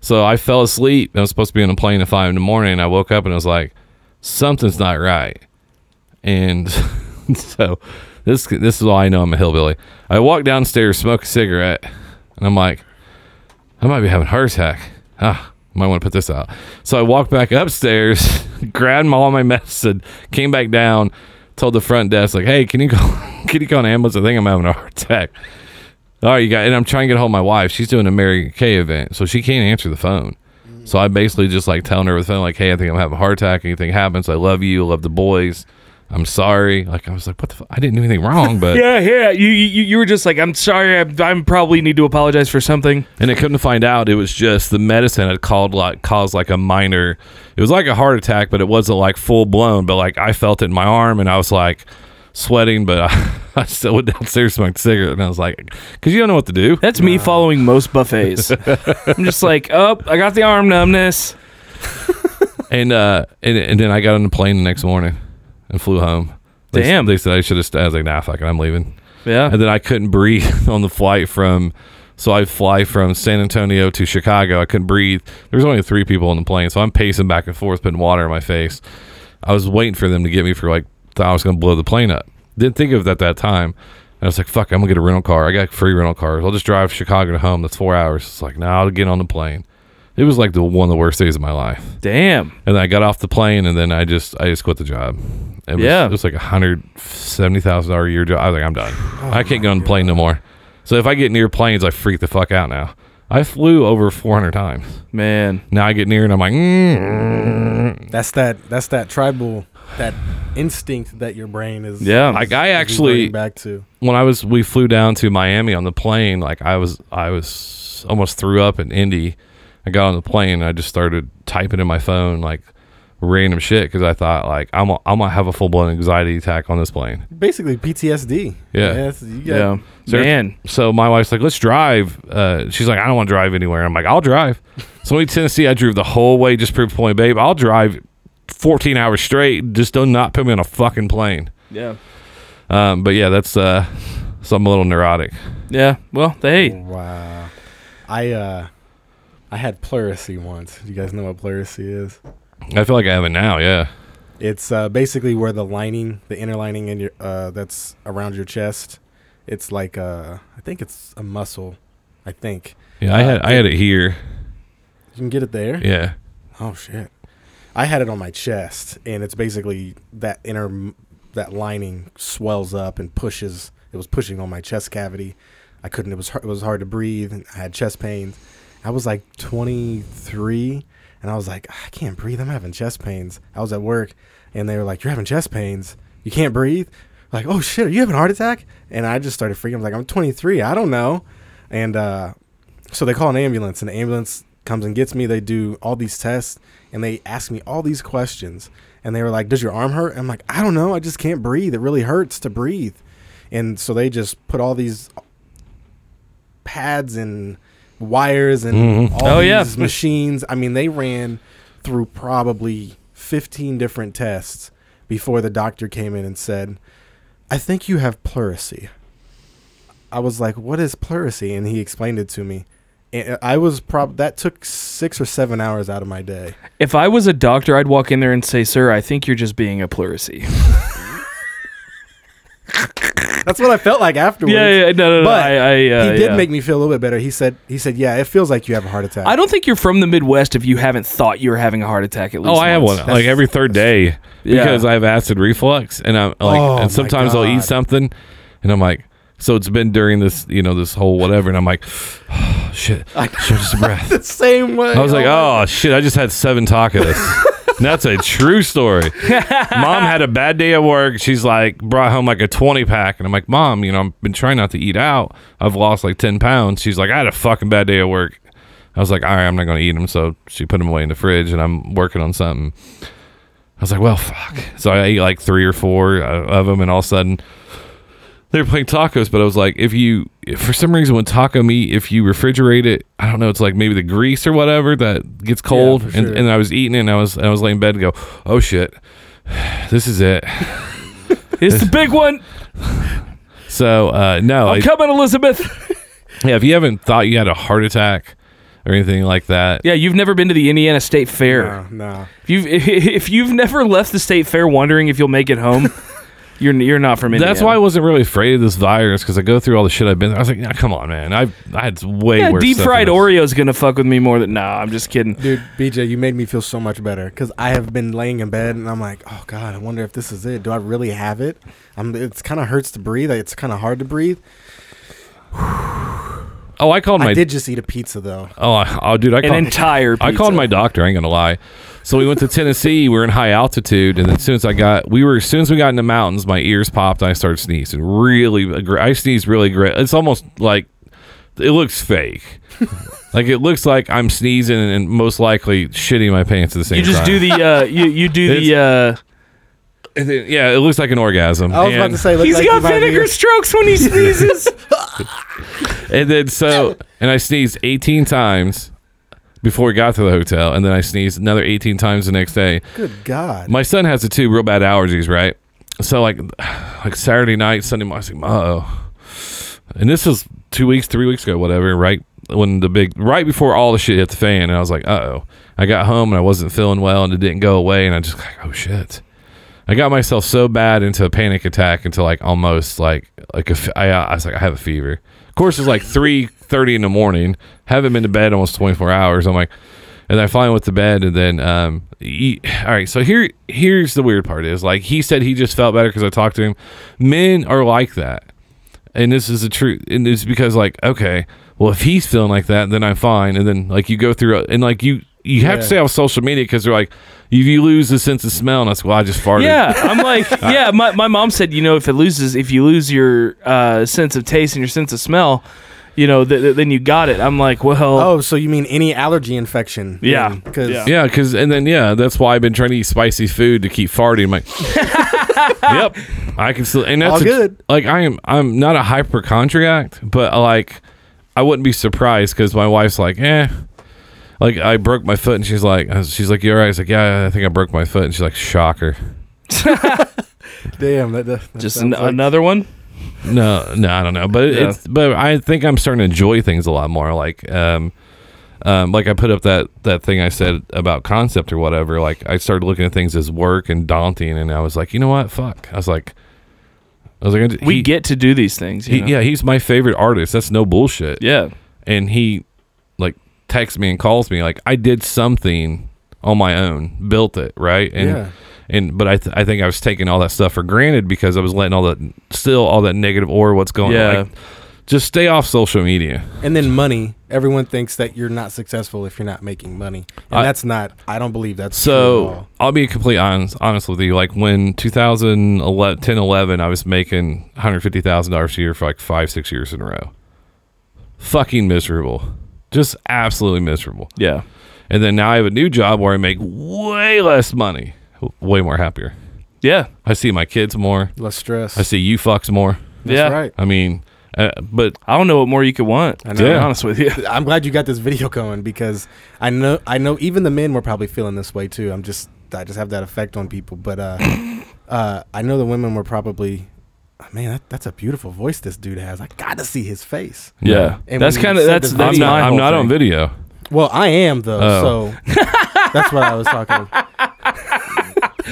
So I fell asleep. I was supposed to be on a plane at five in the morning. I woke up and I was like, something's not right. And so this this is all I know. I'm a hillbilly. I walk downstairs, smoke a cigarette, and I'm like, I might be having a heart attack. Ah, might want to put this out. So I walked back upstairs, grabbed all my medicine, came back down, told the front desk like, Hey, can you go? Can you call an ambulance? I think I'm having a heart attack. All right, you got, and I'm trying to get hold of my wife. She's doing a Mary Kay event, so she can't answer the phone. So I basically just like telling her the phone, like, "Hey, I think I'm having a heart attack. Anything happens, I love you. Love the boys. I'm sorry." Like I was like, "What the? F-? I didn't do anything wrong," but Yeah, yeah. You you, you were just like, I'm sorry. I, I probably need to apologize for something. and I couldn't find out it was just the medicine had called like caused like a minor. It was like a heart attack, but it wasn't like full blown. But like I felt it in my arm, and I was like sweating, but I, I still went downstairs, smoked a cigarette, and I was like, "Cause you don't know what to do." That's me following most buffets. I'm just like, oh, I got the arm numbness. And uh, and, and then I got on the plane the next morning and flew home. They, Damn. They said I should have. St- I was like, nah, fuck it, I'm leaving. Yeah. And then I couldn't breathe on the flight from. So I fly from San Antonio to Chicago. I couldn't breathe. There was only three people on the plane, so I'm pacing back and forth, putting water in my face. I was waiting for them to get me for like thought I was going to blow the plane up. Didn't think of it at that time. And I was like, "Fuck, I'm gonna get a rental car. I got free rental cars. I'll just drive Chicago to home. That's four hours." It's like, now I'll get on the plane. It was like the one of the worst days of my life. Damn. And I got off the plane, and then I just I just quit the job. It was, Yeah. it was like a hundred seventy thousand dollar a year job. I was like, I'm done. I can't get on the plane no more. So if I get near planes, I freak the fuck out now. I flew over four hundred times. Man. Now I get near, and I'm like, mm. That's that. That's that tribal that instinct that your brain is Yeah. Like I actually reverting back to. when I was we flew down to Miami on the plane, like I was I was almost threw up in Indy. I got on the plane and I just started typing in my phone like random shit because I thought like I'm i I'm gonna have a full blown anxiety attack on this plane. Basically PTSD. Yeah. Yes, you got, Yeah. So- Man. So my wife's like, let's drive. Uh, she's like, I don't want to drive anywhere. I'm like, I'll drive. so in Tennessee, I drove the whole way. Just proved the point, babe. I'll drive 14 hours straight. Just do not not put me on a fucking plane. Yeah. Um, but yeah, that's uh, something a little neurotic. Yeah. Well, hey. Wow. I uh I had pleurisy once. Do you guys know what pleurisy is? I feel like I have it now. Yeah. It's uh, basically where the lining, the inner lining in your uh, that's around your chest. It's like uh, I think it's a muscle. I think Yeah, I had I had it here. you can get it there. Yeah. Oh shit! I had it on my chest, and it's basically that inner that lining swells up and pushes. It was pushing on my chest cavity. I couldn't. It was it was hard to breathe. And I had chest pains. I was like 23, and I was like, I can't breathe. I'm having chest pains. I was at work, and they were like, "You're having chest pains. You can't breathe." Like, oh shit, are you having a heart attack? And I just started freaking. I was like, I'm 23. I don't know. And uh, so they call an ambulance, and the ambulance comes and gets me. They do all these tests, and they ask me all these questions. And they were like, "Does your arm hurt?" I'm like, "I don't know. I just can't breathe. It really hurts to breathe." And so they just put all these pads and wires and Mhm. all Oh, these yeah. machines. I mean, they ran through probably 15 different tests before the doctor came in and said, "I think you have pleurisy." I was like, "What is pleurisy?" And he explained it to me. And I was prob that took six or seven hours out of my day. If I was a doctor, I'd walk in there and say, "Sir, I think you're just being a pleurisy." That's what I felt like afterwards. yeah, yeah, no, no, no. But I, I, uh, he did yeah. make me feel a little bit better. He said, "He said, yeah, it feels like you have a heart attack." I don't think you're from the Midwest if you haven't thought you were having a heart attack at least. Oh, I have once. one like every third day Yeah. because I have acid reflux, and I'm like, Oh, and sometimes I'll eat something, and I'm like, so it's been during this, you know, this whole whatever, and I'm like, oh, shit, shit, just a breath. the same way. I was like, my oh shit, I just had seven tacos. That's a true story. Mom had a bad day at work. She's like brought home like a twenty pack, and I'm like, Mom, you know, I've been trying not to eat out. I've lost like ten pounds. She's like, I had a fucking bad day at work. I was like, all right, I'm not gonna eat them. So she put them away in the fridge, and I'm working on something. I was like, well, fuck. So I ate like three or four uh, of them, and all of a sudden they were playing tacos. But I was like, if you, if for some reason, when taco meat, if you refrigerate it, I don't know, it's like maybe the grease or whatever that gets cold. for and, sure. and I was eating it, and I was, I was laying in bed and go, oh shit, this is it. It's the big one. So uh, no, I, I'm coming, Elizabeth. yeah, if you haven't thought you had a heart attack or anything like that, Yeah, you've never been to the Indiana State Fair. no, no. If you've if you've never left the state fair wondering if you'll make it home, you're you're not from Indiana. That's why I wasn't really afraid of this virus because I go through all the shit I've been. I was like, nah, come on, man. I I had way yeah, worse. deep stuff fried than this. Oreo's gonna fuck with me more than. Nah, I'm just kidding. Dude, BJ, you made me feel so much better because I have been laying in bed and I'm like, oh god, I wonder if this is it. Do I really have it? I'm. It's kind of hurts to breathe. It's kind of hard to breathe. Oh, I called my. I did just eat a pizza though. Oh, I, oh, dude, I called, An called. entire. I called my doctor. I ain't gonna lie. So we went to Tennessee. We were in high altitude, and as soon as I got, we were as soon as we got in the mountains, my ears popped. and I started sneezing. Really, I sneezed really great. It's almost like it looks fake. like it looks like I'm sneezing and most likely shitting my pants at the same time. You just time. do the. Uh, you you do the. Uh, And yeah, it looks like an orgasm. I was about to say, look he's like got you vinegar strokes when he sneezes. And then so, and I sneezed 18 times before we got to the hotel, and then I sneezed another 18 times the next day. Good God. My son has the two real bad allergies, right? So like, like Saturday night, Sunday morning, I was like, oh. And this was two weeks, three weeks ago, whatever, right? When the big, right before all the shit hit the fan, and I was like, uh oh. I got home and I wasn't feeling well, and it didn't go away, and I just like, oh shit. I got myself so bad into a panic attack until like almost like like a f- I, I was like I have a fever. Course, it's like three thirty in the morning. Haven't been to bed almost twenty four hours. I'm like, and I finally went to bed, and then um, he, all right. So here here's the weird part is like he said he just felt better because I talked to him. Men are like that, and this is the truth. And it's because like okay, well if he's feeling like that, then I'm fine. And then like you go through and like you you have to Yeah. stay off social media because they're like, if you lose the sense of smell, and I said, well, I just farted. Yeah, I'm like, yeah. My, my mom said, you know, if it loses, if you lose your uh, sense of taste and your sense of smell, you know, th- th- then you got it. I'm like, well, Oh, so you mean any allergy infection? Yeah. Because Yeah. Yeah, because and then yeah, that's why I've been trying to eat spicy food to keep farting. I'm like, yep, I can still and that's All a- good. like I am I'm not a hypochondriac, but like I wouldn't be surprised because my wife's like, eh. Like I broke my foot, and she's like, uh, she's like, you're right. I was like, yeah, I think I broke my foot, and she's like, shocker. damn, that, that, that just an- like- another one. No, no, I don't know, but Yeah. it's but I think I'm starting to enjoy things a lot more. Like, um, um, like I put up that that thing I said about concept or whatever. Like, I started looking at things as work and daunting, and I was like, you know what, fuck. I was like, I was like, We he- get to do these things. he, know? yeah, he's my favorite artist. That's no bullshit. yeah, And he like texts me and calls me like I did something on my own, built it right, and Yeah. and but I th- I think I was taking all that stuff for granted because I was letting all that still all that negative or what's going Yeah. on. Like, just stay off social media. And then money. Everyone thinks that you're not successful if you're not making money, and I- that's not. I don't believe that's So all. I'll be completely honest, honest with you. Like when 2011, 10, 11, I was making $150,000 a year for like five, six years in a row. Fucking miserable. Just absolutely miserable. yeah, And then now I have a new job where I make way less money, way more happier. yeah, I see my kids more. Less stress. I see you fucks more. That's yeah. right. I mean, uh, but I don't know what more you could want. I To know. be Yeah. honest with you. I'm glad you got this video going because I know I know even the men were probably feeling this way too. I'm just I just have that effect on people, but uh, uh, I know the women were probably. Man, that, that's a beautiful voice this dude has. I got to see his face. Yeah, And that's kind of that's the I'm not, I'm whole not on video. Well, I am though, Oh. so that's what I was talking.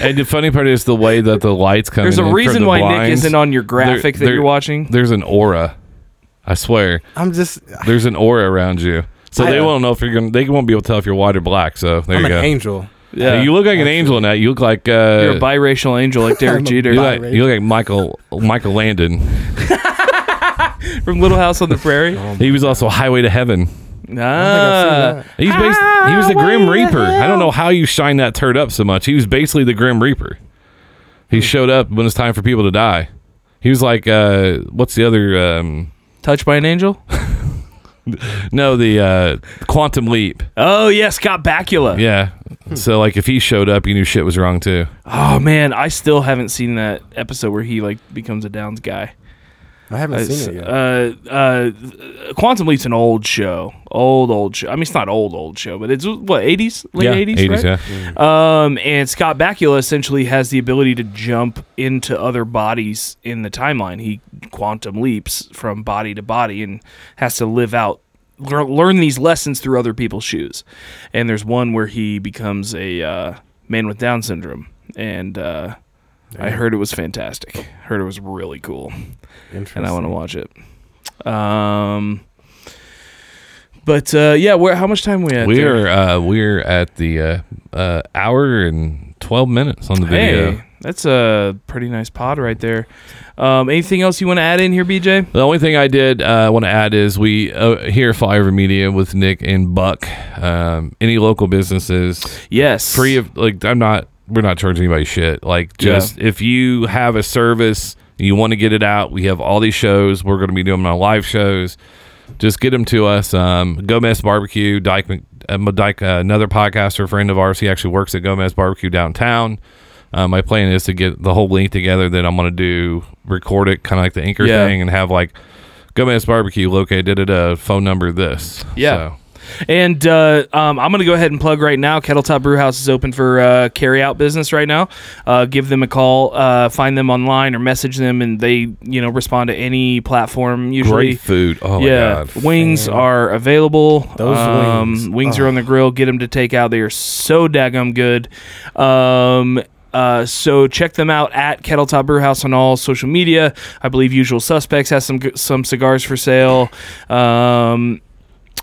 And the funny part is the way that the lights come. There's a from reason the why Nick isn't on your graphic that there- you're watching. There's an aura. I swear. I'm just There's an aura around you. So I, they uh, won't know if you're gonna. They won't be able to tell if you're white or black. So there I'm you an go. angel. Yeah, you look like an angel in that. You look like uh, you're a biracial angel like Derek Jeter you look like, you look like Michael Michael Landon. from Little House on the Prairie. He was also Highway to Heaven. Ah, He's based, he was the Grim Reaper. I don't know how you shine that turd up so much. He was basically the Grim Reaper. He showed up when it's time for people to die. He was like, uh, what's the other? Um, touched by an angel. no, the uh, Quantum Leap. Oh yes, Scott Bakula. Yeah. So like, if he showed up, you knew shit was wrong too. Oh man, I still haven't seen that episode where he like becomes a Downs guy. I haven't Uh, seen it yet. uh, uh, Quantum Leap's an old show, old old show. I mean, it's not old old show, but it's what eighties, late yeah, eighties, right? yeah. Um, and Scott Bakula essentially has the ability to jump into other bodies in the timeline. He quantum leaps from body to body and has to live out, lear- learn these lessons through other people's shoes. And there's one where he becomes a uh, man with Down syndrome, and uh, I heard it was fantastic. I heard it was really cool, and I want to watch it. Um. But uh, yeah, where? How much time we at? We're uh, we're at the uh, uh, hour and twelve minutes on the video. Hey, that's a pretty nice pod right there. Um, anything else you want to add in here, BJ? The only thing I did uh, want to add is we uh, here at Flyover Media with Nick and Buck. Um, any local businesses Yes. free of like I'm not we're not charging anybody shit. Like just if you have a service you want to get it out, we have all these shows. We're going to be doing on live shows. Just get them to us. Um, Gomez Barbecue, Dyke, uh, Dyke uh, another podcaster friend of ours. He actually works at Gomez Barbecue downtown. Uh, my plan is to get the whole link together. that I'm going to do record it, kind of like the anchor Yeah. thing, and have like Gomez Barbecue located. Did it a phone number this. Yeah. So, And uh, um, I'm going to go ahead and plug right now. Kettletop Brew House is open for uh, carry out business right now. Uh, give them a call, uh, find them online, or message them, and they you know respond to any platform. Usually, great food. Oh yeah, my god. wings Man. are available. Those um, wings. wings Oh. are on the grill. Get them to take out. They are so daggum good. Um, uh, so check them out at Kettletop Brew House on all social media. I believe Usual Suspects has some some cigars for sale. Um,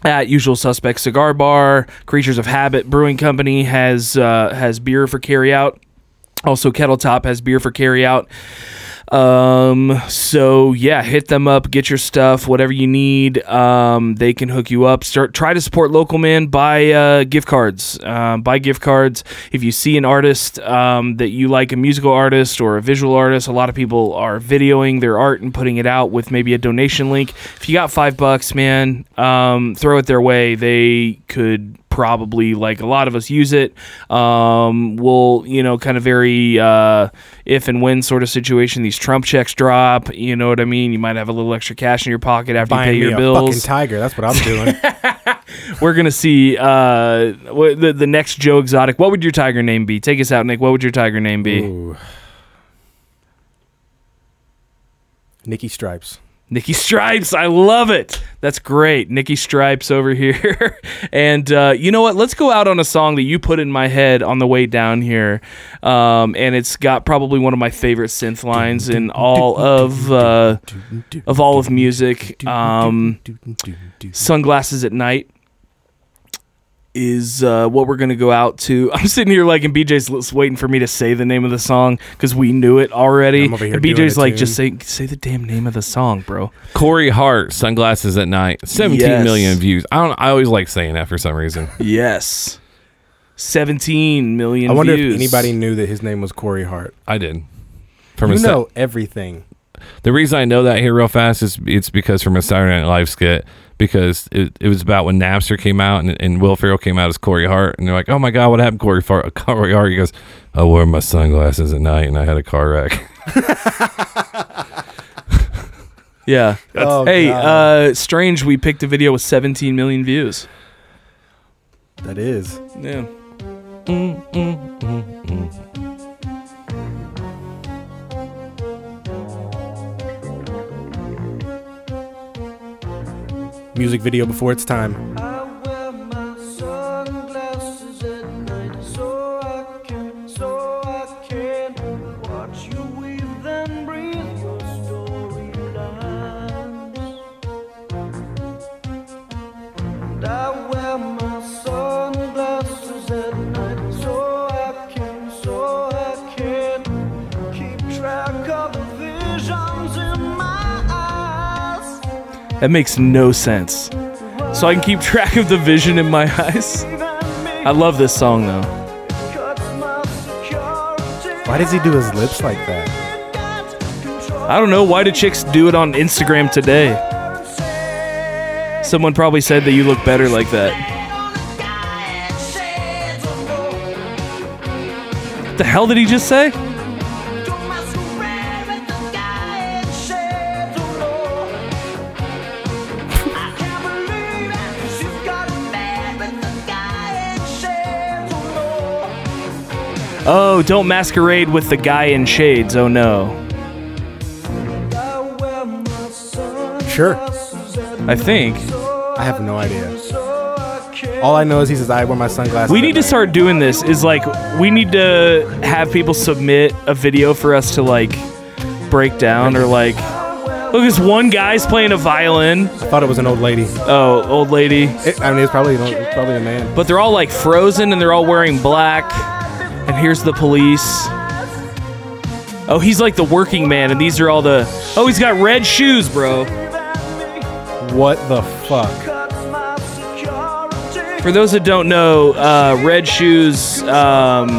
at Usual Suspects Cigar Bar, Creatures of Habit Brewing Company has uh, has beer for carry out. Also, Kettletop has beer for carry out. Um, so yeah, hit them up, get your stuff, whatever you need. Um, they can hook you up. Start try to support local man. Buy uh, gift cards. Um, buy gift cards. If you see an artist um, that you like, a musical artist or a visual artist, a lot of people are videoing their art and putting it out with maybe a donation link. If you got five bucks, man, um, throw it their way. They could probably like a lot of us use it um will you know kind of very uh if and when sort of situation these trump checks drop you know what i mean you might have a little extra cash in your pocket after you pay your a fucking bills tiger. That's what I'm doing. we're gonna see uh the, the next joe exotic what would your tiger name be take us out nick what would your tiger name be Ooh. Nikki Stripes. Nikki Stripes, I love it. That's great. Nikki Stripes over here. and uh, you know what? Let's go out on a song that you put in my head on the way down here. Um, and it's got probably one of my favorite synth lines in all of uh, of all of music. Um, Sunglasses at Night is uh, what we're gonna go out to. I'm sitting here like, and BJ's waiting for me to say the name of the song because we knew it already. I'm over here And BJ's like, just say say the damn name of the song, bro. Corey Hart, sunglasses at night, seventeen million Yes. views. I don't. I always like saying that for some reason. Yes. 17 million I wonder views. if anybody knew that his name was Corey Hart. I did. From You a Sa- know everything. the reason I know that here real fast is it's because from a Saturday Night Live skit because it, it was about when Napster came out and, and Will Ferrell came out as Corey Hart and they're like, oh my god, what happened, Corey Far- Corey Hart? He goes, I wore my sunglasses at night and I had a car wreck. Yeah. Oh, hey, God. uh strange we picked a video with 17 million views. That is. Yeah. Mm, mm, mm, Music video before its time. That makes no sense. So I can keep track of the vision in my eyes. I love this song though. Why does he do his lips like that? I don't know why do chicks do it on Instagram today. Someone probably said that you look better like that. What the hell did he just say? Oh, don't masquerade with the guy in shades. Oh no. Sure. I think I have no idea. All I know is he says, I wear my sunglasses. we need to start doing this. Is like we need to have people submit a video for us to like break down or like. Look, this one guy's playing a violin. I thought it was an old lady. Oh, old lady. It, I mean, it's probably it's probably a man. But they're all like frozen and they're all wearing black. And here's the police. Oh, he's like the working man, and these are all the. Oh, he's got red shoes, bro. What the fuck? For those that don't know, uh, red shoes um,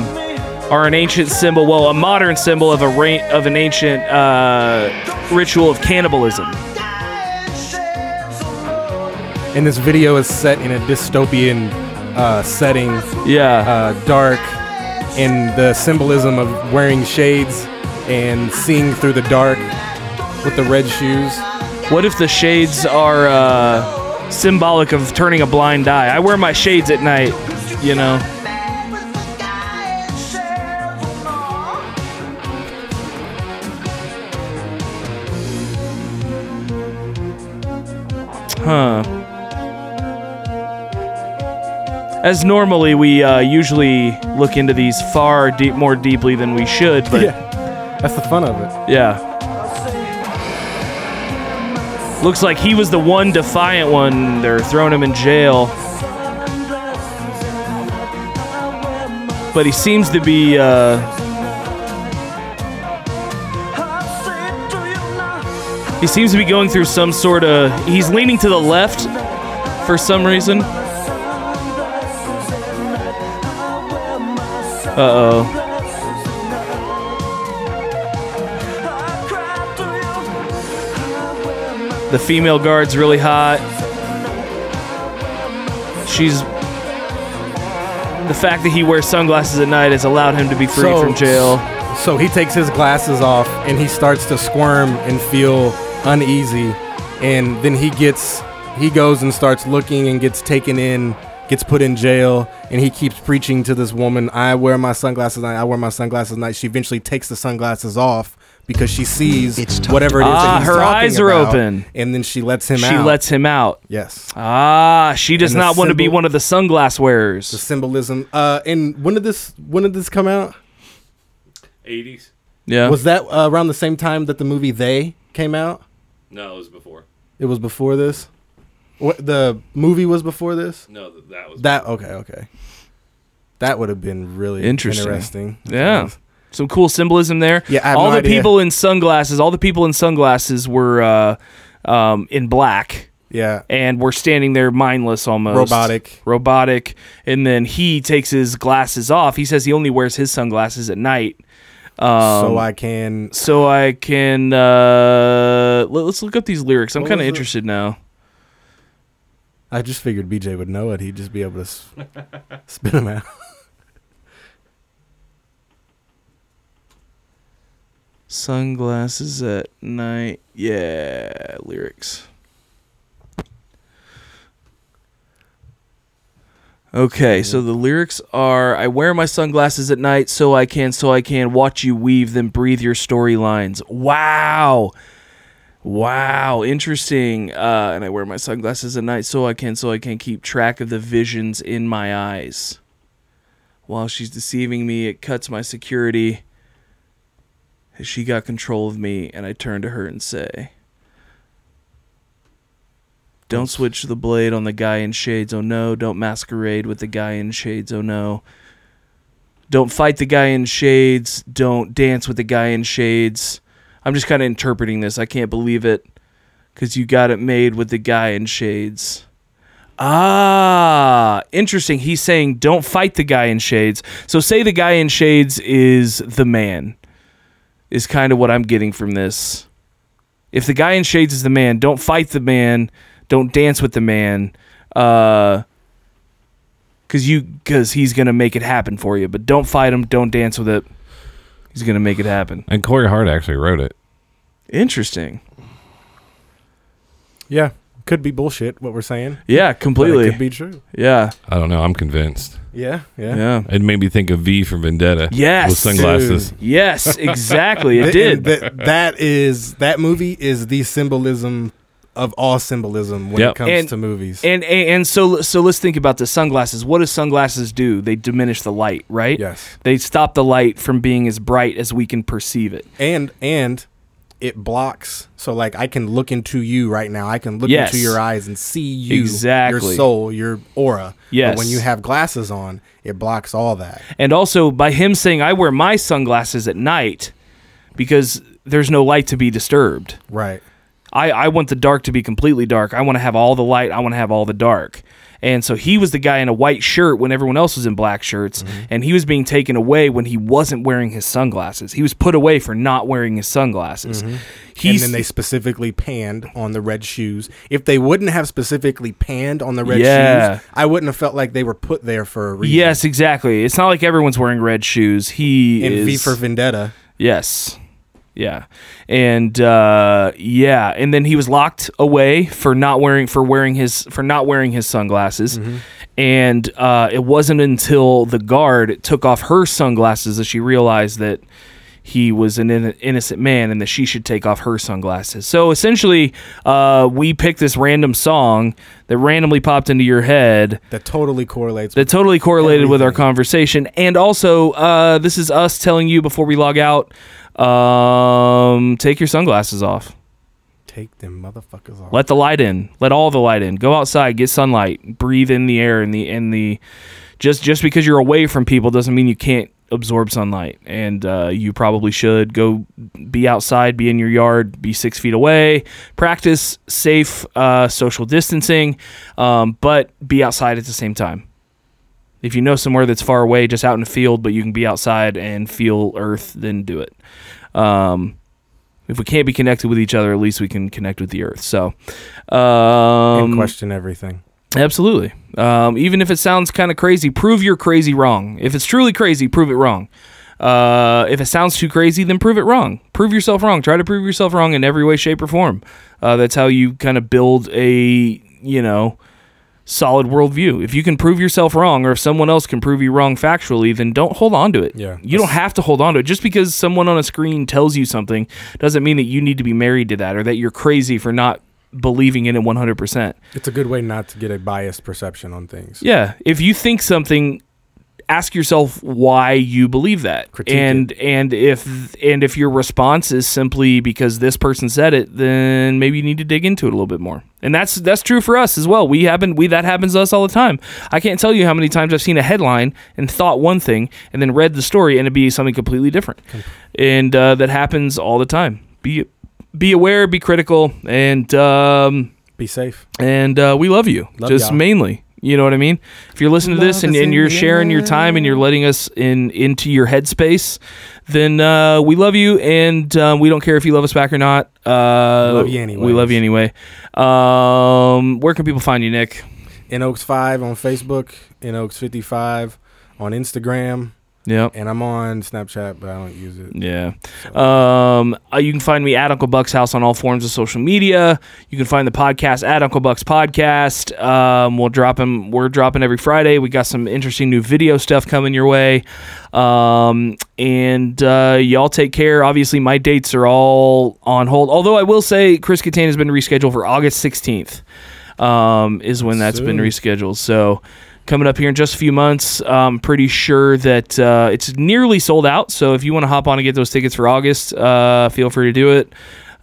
are an ancient symbol, well, a modern symbol of a ra- of an ancient uh, ritual of cannibalism. And this video is set in a dystopian uh, setting, Yeah. uh, dark, and the symbolism of wearing shades and seeing through the dark with the red shoes. What if the shades are uh, symbolic of turning a blind eye? I wear my shades at night, you know. Huh. As normally, we uh, usually look into these far deep, more deeply than we should, but Yeah, that's the fun of it. yeah. Looks like he was the one defiant one. They're throwing him in jail. But he seems to be, uh, He seems to be going through some sort of. He's leaning to the left for some reason. Uh oh. The female guard's really hot. She's. The fact that he wears sunglasses at night has allowed him to be freed So- from jail. So he takes his glasses off and he starts to squirm and feel uneasy. And then he gets, he goes and starts looking and gets taken in, gets put in jail. And he keeps preaching to this woman, I wear my sunglasses night, I wear my sunglasses at night. She eventually takes the sunglasses off because she sees whatever it is Ah, that he's her eyes are about, open. And then she lets him She out. She lets him out. yes. Ah, she does not want to be one of the sunglass wearers. The symbolism. Uh, and when did this, when did this come out? 80s? Yeah. Was that uh, around the same time that the movie They came out? No, it was before. It was before this. What the movie was before this? No, that was. That okay, okay. That would have been really Interesting. interesting. Yeah. Some cool symbolism there. Yeah, I have all no the idea. people in sunglasses, all the people in sunglasses were uh, um, in black Yeah. and were standing there mindless almost. Robotic. Robotic. And then he takes his glasses off. He says he only wears his sunglasses at night. Um, so I can. so I can uh, let, us look up these lyrics. I'm What kind of was it? interested now. I just figured BJ would know it. He'd just be able to s- spit them out. Sunglasses at night. Yeah, lyrics. Okay, so the lyrics are I wear my sunglasses at night so I can so I can watch you weave then breathe your storylines. Wow. Wow, interesting. Uh, and I wear my sunglasses at night so I can so I can keep track of the visions in my eyes. While she's deceiving me, it cuts my security. She got control of me, and I turn to her and say, Don't switch the blade on the guy in shades, oh no. Don't masquerade with the guy in shades, oh no. Don't fight the guy in shades. Don't dance with the guy in shades. I'm just kind of interpreting this. I can't believe it because you got it made with the guy in shades. Ah, interesting. He's saying don't fight the guy in shades. So say the guy in shades is the man is kind of what I'm getting from this. If the guy in shades is the man, don't fight the man, don't dance with the man, uh, cause you, cause he's gonna make it happen for you. But don't fight him, don't dance with it. He's gonna make it happen. and Corey Hart actually wrote it. Interesting. Yeah. Could be bullshit what we're saying. Yeah, but It completely. could be true. yeah, I don't know. I'm convinced. Yeah. Yeah. yeah. It made me think of V from Vendetta. Yes, With sunglasses. dude. Yes, exactly. It did. That, that is that movie is the symbolism of all symbolism when Yep. it comes And- to movies. And, and and so so let's think about the sunglasses. What do sunglasses do? They diminish the light, right? yes. They stop the light from being as bright as we can perceive it. and and it blocks so like i can look into you right now i can look Yes. into your eyes and see you Exactly. your soul your aura Yes. but when you have glasses on it blocks all that And also by him saying I wear my sunglasses at night because there's no light to be disturbed. right I, I want the dark to be completely dark. I want to have all the light. I want to have all the dark. And so he was the guy in a white shirt when everyone else was in black shirts, Mm-hmm. and he was being taken away when he wasn't wearing his sunglasses. He was put away for not wearing his sunglasses. and then they specifically panned on the red shoes if they wouldn't have specifically panned on the red Yeah. shoes i wouldn't have felt like they were put there for a reason yes, exactly. It's not like everyone's wearing red shoes. He and is v for vendetta Yes. Yeah. And uh yeah, and then he was locked away for not wearing for wearing his for not wearing his sunglasses. And uh it wasn't until the guard took off her sunglasses that she realized that he was an in- innocent man and that she should take off her sunglasses. So essentially, uh, we picked this random song that randomly popped into your head that totally correlates that totally correlated with our conversation. And also, uh, this is us telling you before we log out, um, take your sunglasses off. take them motherfuckers off Let the light in. Let all the light in. Go outside, get sunlight, breathe in the air and the in the. Just just because you're away from people doesn't mean you can't absorb sunlight, and uh, you probably should go be outside, be in your yard, be six feet away, practice safe uh, social distancing, um, but be outside at the same time. If you know somewhere that's far away, just out in the field, but you can be outside and feel Earth, then do it. Um, if we can't be connected with each other, at least we can connect with the Earth. So, um, and question everything. Absolutely. Um, even if it sounds kind of crazy, prove you're crazy wrong. If it's truly crazy, prove it wrong. Uh, if it sounds too crazy, then prove it wrong. Prove yourself wrong. Try to prove yourself wrong in every way, shape, or form. Uh, that's how you kind of build a, you know, solid worldview. If you can prove yourself wrong, or if someone else can prove you wrong factually, then don't hold on to it. Yeah. You don't have to hold on to it. Just because someone on a screen tells you something doesn't mean that you need to be married to that or that you're crazy for not believing in it 100%. It's a good way not to get a biased perception on things. Yeah, if you think something, ask yourself why you believe that, Critique and and if and if your response is simply because this person said it, then maybe you need to dig into it a little bit more. And that's that's true for us as well. We happen we that happens to us all the time. I can't tell you how many times I've seen a headline and thought one thing, and then read the story and it'd be something completely different, and uh, that happens all the time. Be be aware, be critical, and. Um, Be safe. and uh, we love you Love just y'all. mainly you know what i mean if you're listening to this and, and you're sharing your time and you're letting us in into your headspace then uh, we love you and um, we don't care if you love us back or not uh, love you anyway. we love you anyway um, where can people find you nick In Oaks Five on Facebook. In Oaks Fifty Five on Instagram. Yeah And I'm on Snapchat, but I don't use it. Yeah. Um, uh, you can find me at Uncle Buck's house on all forms of social media. You can find the podcast at Uncle Buck's podcast. Um, we'll drop them. We're dropping every Friday. We got some interesting new video stuff coming your way. Um, and uh, y'all take care. Obviously, my dates are all on hold. Although I will say, Chris Kattan has been rescheduled for August 16th. Um, is when that's been rescheduled. So coming up here in just a few months. I'm pretty sure that uh, it's nearly sold out. So if you want to hop on and get those tickets for August, uh, feel free to do it.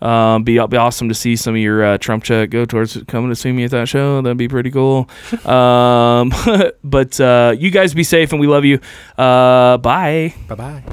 Um, be, be awesome to see some of your uh, Trump check go towards coming to see me at that show. That'd be pretty cool. um, but uh, you guys be safe and we love you. Uh, bye. Bye bye.